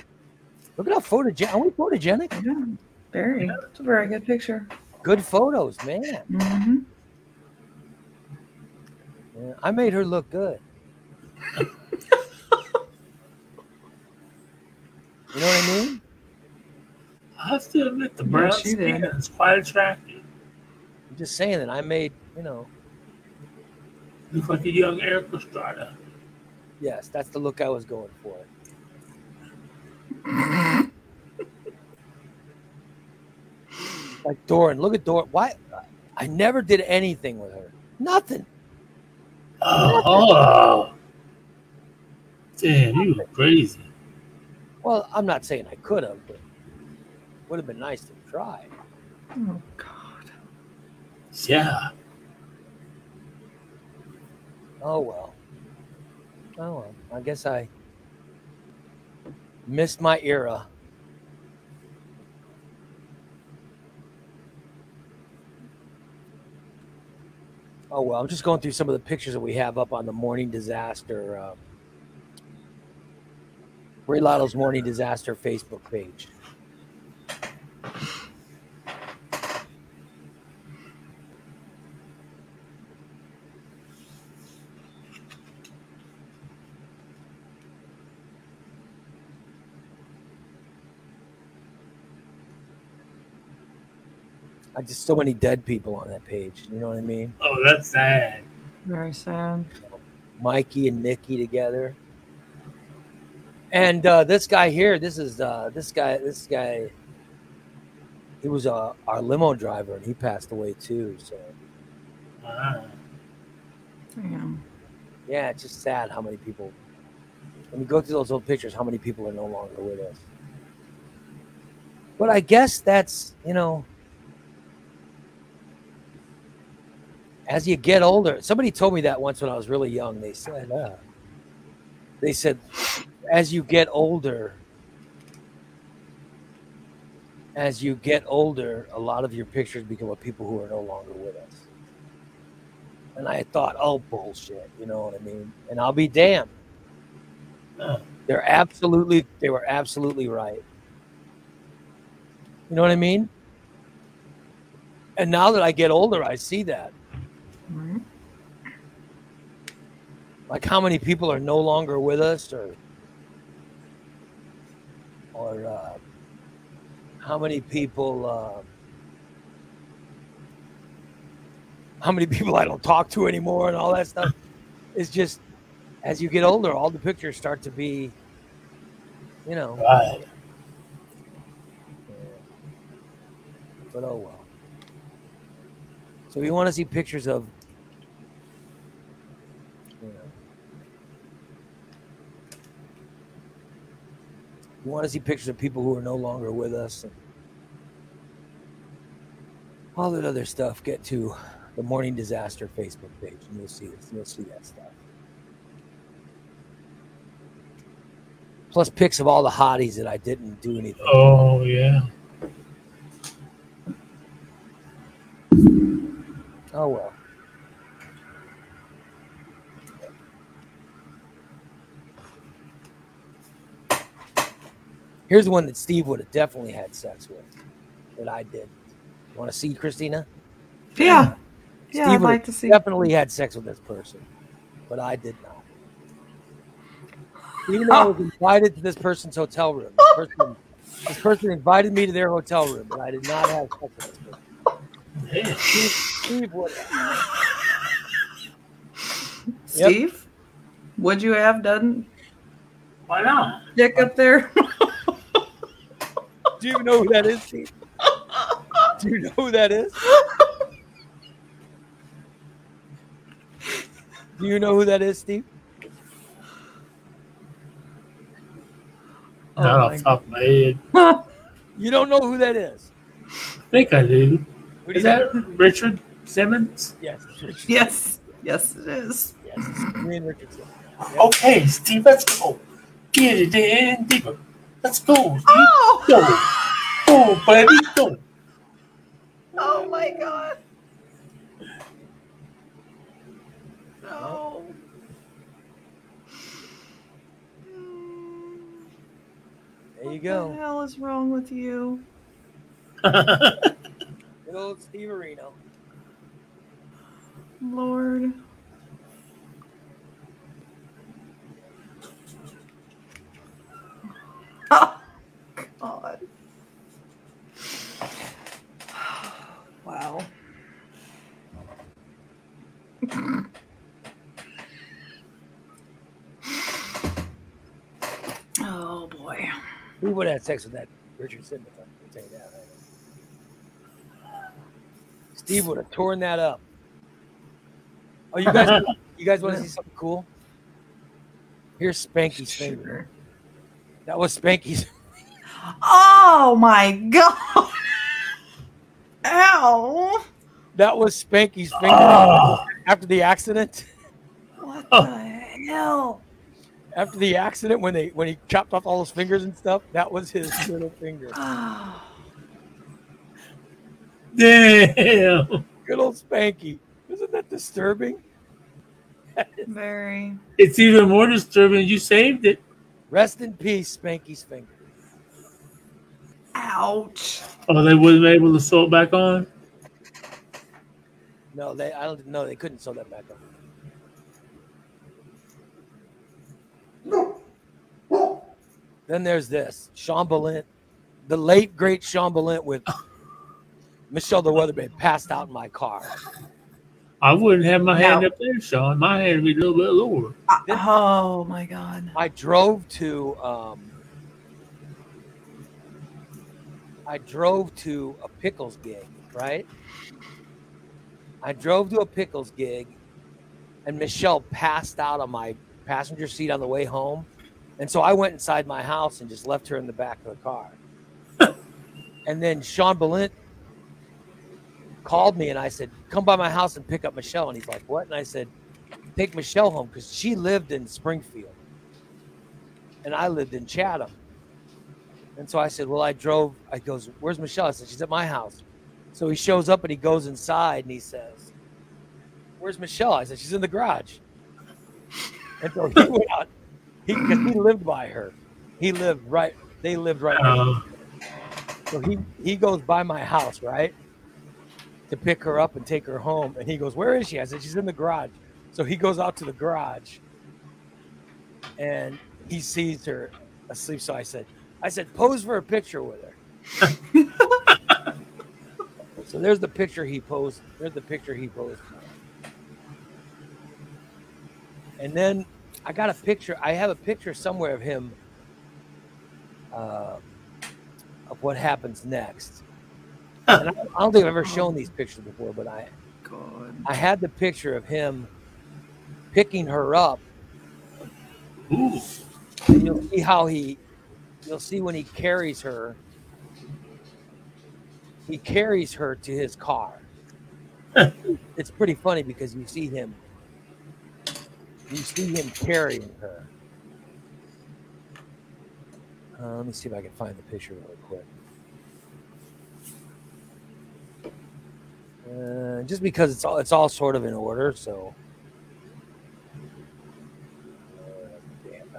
Look at how photogenic. Are we photogenic? Yeah. Very. It's a very good picture. Good photos, man. Mm-hmm. Yeah, I made her look good. you know what I mean? I have to admit, the Yeah, brown she skin is quite attractive. I'm just saying that I made, you know, Looks like a young Erik Estrada. Yes, that's the look I was going for. Like Doran, look at Doran. Why? I never did anything with her. Nothing. Oh, oh. Damn, you were crazy. Well, I'm not saying I could have, but would have been nice to try. Oh God. Yeah. Oh well. Oh well. I guess I missed my era. Oh well, I'm just going through some of the pictures that we have up on the Morning Disaster, um, Ray Lytle's Morning Disaster Facebook page. I just so many dead people on that page. You know what I mean? Oh, that's sad. Very sad. Mikey and Nikki together. And uh, this guy here, this is uh, this guy. This guy, he was uh, our limo driver, and he passed away too. So Ah. Damn. yeah, it's just sad how many people. When you go through those old pictures, how many people are no longer with us. But I guess that's you know, as you get older. Somebody told me that once when I was really young. They said, uh, they said, as you get older, as you get older, a lot of your pictures become of people who are no longer with us. And I thought, oh bullshit, you know what I mean? And I'll be damned. They're absolutely, they were absolutely right. You know what I mean? And now that I get older, I see that. Right. Like how many people are no longer with us, or, or uh, how many people, uh, how many people I don't talk to anymore, and all that stuff. It's just as you get older, all the pictures start to be, you know. Right. But oh well. So you want to see pictures of, you know, you want to see pictures of people who are no longer with us and all that other stuff. Get to the Morning Disaster Facebook page, and you'll see this. You'll see that stuff. Plus pics of all the hotties that I didn't do anything. Oh, yeah. Oh well. Here's the one that Steve would have definitely had sex with, that I did. You want to see, Christina? Yeah. Uh, yeah, I'd like to see. Definitely had sex with this person, but I did not. Even though I was invited to this person's hotel room, this person, this person invited me to their hotel room, but I did not have sex with this person. Steve, Steve would have. Steve, would you have done Why not? dick up there? Do you know who that is, Steve? Do you know who that is? Do you know who that is, Steve? Oh not my off the top of my head. You don't know who that is. I think I do. Who do Is you that Richard Simmons? Yes, Richard- yes. Yes, it is. yes, it's me and Richardson. Okay, Steve, let's go. Get it in deeper. Let's go. Steve. Oh! Go. Go, buddy. Go. Oh my god. No. There you go. What the hell is wrong with you? Good old Steve Areno. Lord. Oh, God. Wow. oh boy. Who would have had sex with that Richard Simmons? I'll tell you that. right. Steve would have torn that up. Oh, you guys, you guys want to see something cool? Here's Spanky's finger. Sure. That was Spanky's. Oh my god. Ow. That was Spanky's finger Oh, after the accident. What the hell? After the accident, when they when he chopped off all his fingers and stuff, that was his little finger. Oh, damn. Good old Spanky. Isn't that disturbing? very. It's even more disturbing. You saved it. Rest in peace, Spanky's finger. Ouch. Oh, they wasn't able to sew it back on? No, they I don't know they couldn't sew that back up. Then there's this Sean Balint, the late great Sean Balint with Michelle the Weatherman passed out in my car. I wouldn't have my hand No. up there, Sean. My hand would be a little bit lower. Oh my god. I drove to um, I drove to a pickles gig, right? I drove to a pickles gig and Michelle passed out on my passenger seat on the way home. And so I went inside my house and just left her in the back of the car. and then Sean Balint called me and I said, Come by my house and pick up Michelle. And he's like, What? And I said, Take Michelle home because she lived in Springfield and I lived in Chatham. And so I said, Well, I drove. I goes, Where's Michelle? I said, She's at my house. So he shows up and he goes inside and he says, Where's Michelle? I said, She's in the garage. And so he went out he because he lived by her. He lived right, they lived right Uh, so he he goes by my house, right? To pick her up and take her home. And he goes, Where is she? I said, She's in the garage. So he goes out to the garage and he sees her asleep. So I said, I said, pose for a picture with her. so there's the picture he posed. There's the picture he posed. And then I got a picture. I have a picture somewhere of him uh, of what happens next. And I, I don't think I've ever shown these pictures before, but I God. I had the picture of him picking her up. ooh. And you'll see how he, you'll see when he carries her. He carries her to his car. it's pretty funny because you see him. You see him carrying her. Uh, let me see if I can find the picture really quick. Uh, just because it's all it's all sort of in order, so. It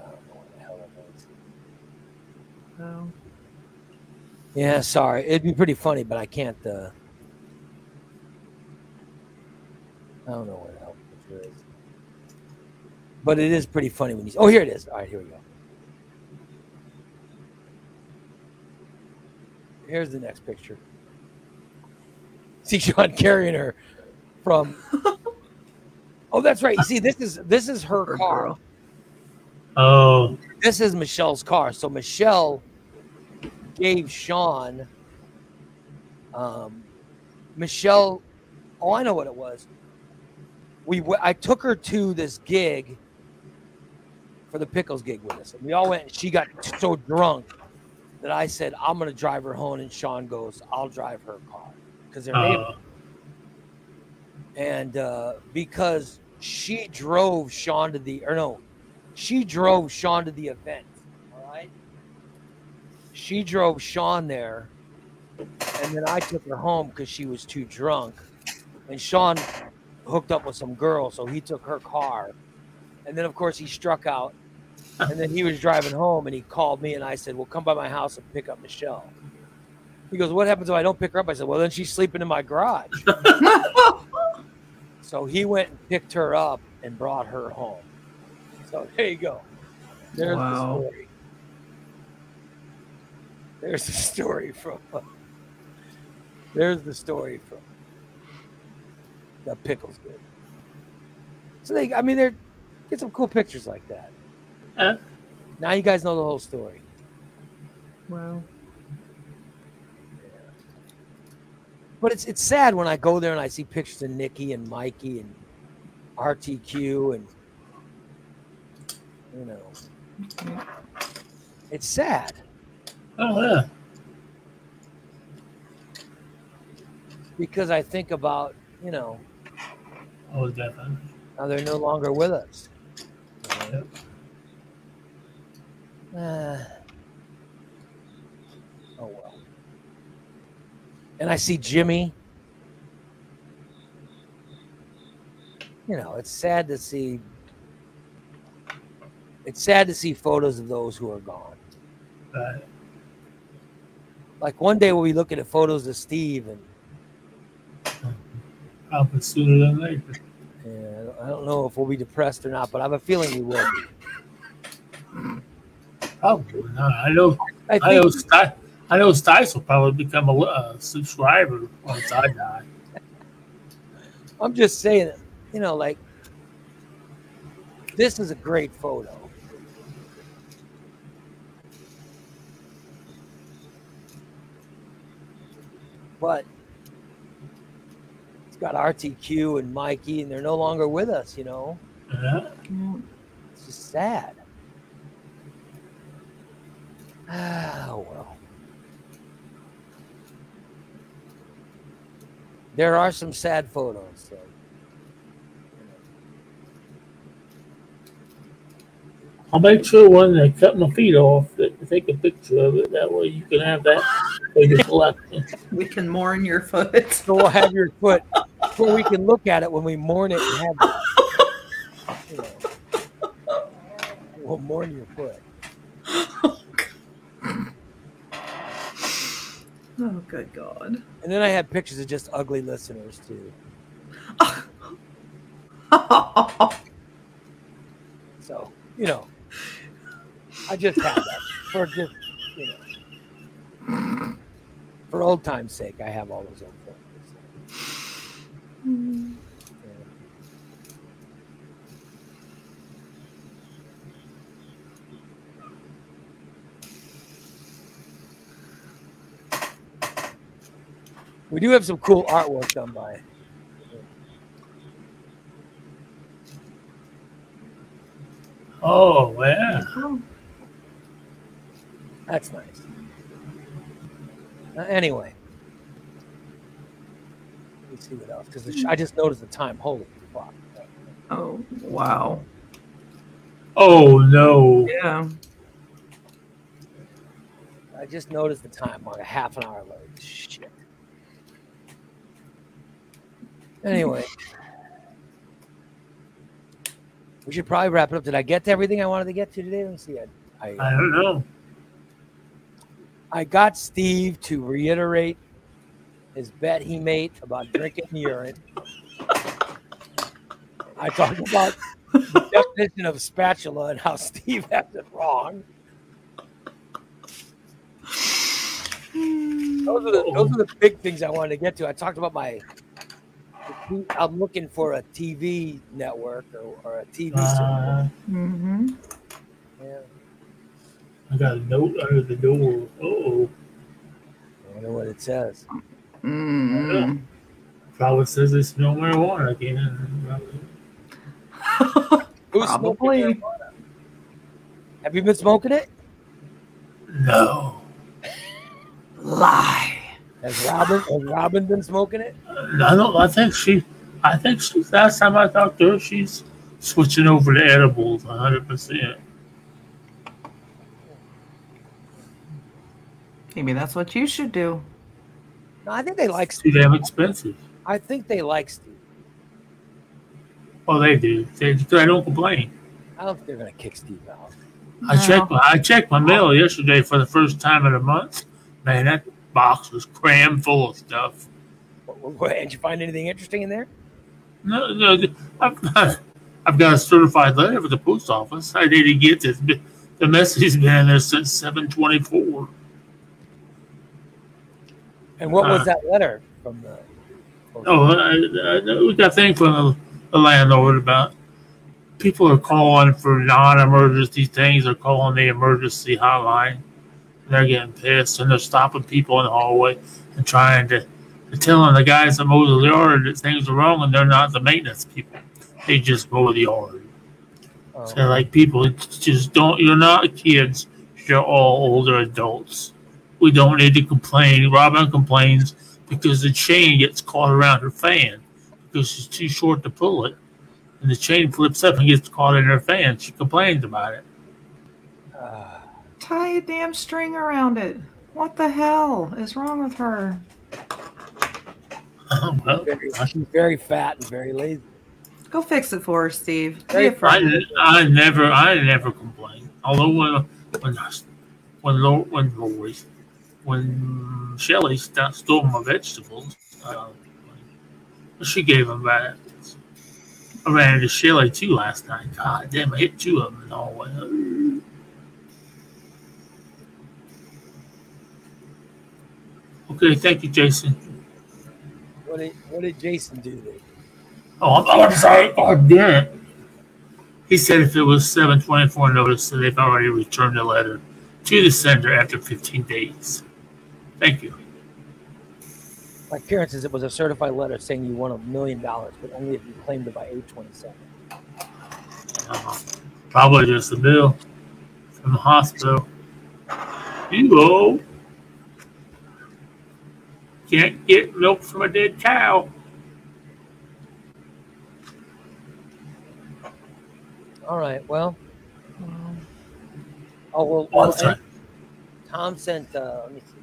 Oh. Yeah, sorry. It'd be pretty funny, but I can't. Uh, I don't know where the hell picture is. But it is pretty funny when you. Oh, here it is. All right, here we go. Here's the next picture. See Sean carrying her from. oh, that's right. You see, this is this is her Poor car. girl. Oh, This is Michelle's car. So Michelle gave Sean. Um, Michelle. Oh, I know what it was. We w- I took her to this gig for the pickles gig with us, and we all went. And she got so drunk that I said, "I'm going to drive her home," and Sean goes, "I'll drive her car," because they're neighbors. and uh, because she drove Sean to the or no, she drove Sean to the event. All right, she drove Sean there, and then I took her home because she was too drunk, and Sean hooked up with some girl, so he took her car, and then of course he struck out, and then he was driving home, and he called me, and I said, "Well, come by my house and pick up Michelle." He goes, "What happens if I don't pick her up?" I said, "Well, then she's sleeping in my garage." So he went and picked her up and brought her home. So there you go. There's Wow. the story. There's the story from. there's the story from the pickles good. So they, I mean, they're get some cool pictures like that. Yeah. Now you guys know the whole story. Wow. But it's it's sad when I go there and I see pictures of Nikki and Mikey and RTQ and you know it's sad oh yeah. because I think about you know Oh, definitely. how they're no longer with us. Yep. Uh, oh well. And I see Jimmy. You know, it's sad to see. It's sad to see photos of those who are gone. Like one day we'll be looking at photos of Steve, and, Probably sooner than later. and I don't know if we'll be depressed or not, but I have a feeling we will be. Probably not. I know. I I know. think I know. Stice will probably become a uh, subscriber once I die. I'm just saying, you know, like this is a great photo. But it's got RTQ and Mikey, and they're no longer with us, you know. Yeah. It's just sad. Oh, well. There are some sad photos. So. I'll make sure when they cut my feet off that they take a picture of it. That way you can have that for your collection. We can mourn your foot. So we'll have your foot, so we can look at it when we mourn it and have it. You know. We'll mourn your foot. Oh, good God. And then I have pictures of just ugly listeners too. So, you know, I just have that for just, you know, for old time's sake, I have all those old photos. Mm. We do have some cool artwork done by. Oh yeah. That's nice. Uh, anyway, let's see what else because I just noticed the time. Holy fuck! Oh, wow. Oh no. Yeah. I just noticed the time. Like a half an hour late. Shit. Anyway, we should probably wrap it up. Did I get to everything I wanted to get to today? Let me see. I, I, I don't know. I got Steve to reiterate his bet he made about drinking urine. I talked about the definition of spatula and how Steve has it wrong. Those are, the, those are the big things I wanted to get to. I talked about my. I'm looking for a TV network or, or a TV. service. Uh, Mm-hmm. Yeah. I got a note under the door. Oh, I wonder what it says. Mm. probably says they smell marijuana again. Who's Probably. smoking marijuana? Have you been smoking it? No, Lie. Has Robin has Robin been smoking it? I don't. I think she. I think she. Last time I talked to her, she's switching over to edibles 100. percent Maybe that's what you should do. No, I think they like Too Steve. damn expensive. I think they like Steve. Oh, they do. They, I don't complain. I don't think they're gonna kick Steve out. I checked. My, I checked my mail yesterday for the first time in a month. Man, that box was crammed full of stuff. Did you find anything interesting in there? No, no, I've got, I've got a certified letter for the post office. I need to get this. The message has been in there since 724. And what was Uh. that letter from the? Oh, I, I, we got a thing from the, the landlord about people are calling for non-emergency things. They're calling the emergency hotline. They're getting pissed and they're stopping people in the hallway and trying to, they're telling the guys that mow the yard that things are wrong and they're not the maintenance people. They just mow the yard. Oh, So like people just don't. You're not kids. You're all older adults. We don't need to complain. Robin complains because the chain gets caught around her fan because she's too short to pull it, and the chain flips up and gets caught in her fan. She complains about it. uh, Tie a damn string around it. What the hell is wrong with her? well, very, she's very fat and very lazy. Go fix it for her, Steve. Be Hey, a friend. I, I never, I never complain. Although when when when Lo- when Lori, when Shelley st- stole my vegetables, uh, she gave them back. I ran into Shelly too last night. God damn, I hit two of them in the hallway. Okay, thank you, Jason. What did what did Jason do? Then? Oh, I'm, I'm sorry. Oh, damn it. He said if it was 724 notice, that they've already returned the letter to the sender after 15 days. Thank you. My parents says it was a certified letter saying you won a million dollars, but only if you claimed it by eight twenty-seven. Uh, probably just a bill from the hospital. You go. Can't get milk from a dead cow. All right. Well. Oh well. Oh, well, that's right. Tom sent. Uh, let me see.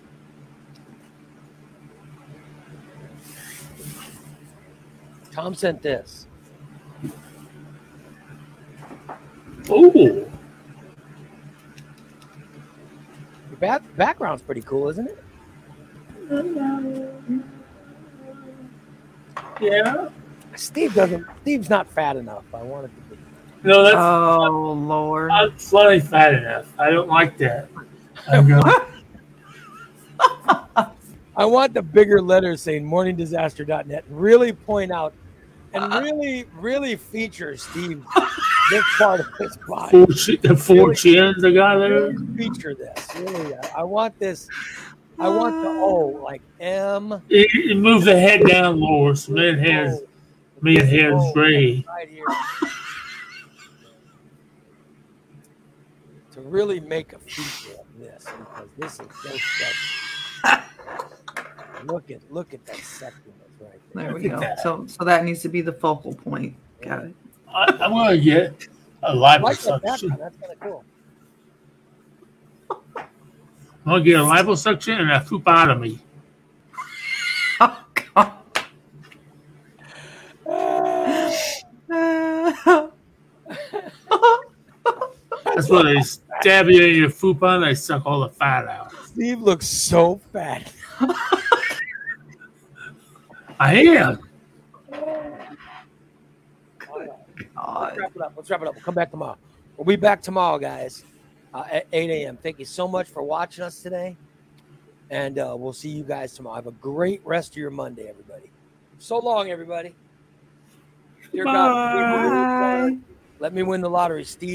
Tom sent this. Oh, Your back, background's pretty cool, isn't it? Yeah. Steve doesn't. Steve's not fat enough. I wanted to be. No, that's Oh Lord. I'm plenty fat enough. I don't like that. I'm gonna- I want the bigger letters saying morningdisaster.net and really point out and uh, uh. really, really feature Steve this part of his body. four, chi- the four chins I got there. Really feature this. Really, I, I want this. I want the O like M. You- you Move the head down lower, so man has O, man has O gray. right here. to really make a feature of this because this is so sexy. Look at look at that sexiness right there. There we go. that. So so that needs to be the focal point. Got it. I, I'm gonna get a I like that That's kind of cool. I'm gonna get a liposuction and a fupotomy. Oh God. That's what they stab you in your fupon. They suck all the fat out. Steve looks so fat. I am. God. Let's wrap it up. Let's wrap it up. We'll come back tomorrow. We'll be back tomorrow, guys, uh, at 8 a.m. Thank you so much for watching us today. And uh, we'll see you guys tomorrow. Have a great rest of your Monday, everybody. So long, everybody. Dear God, Bye. let me win the lottery, Steve.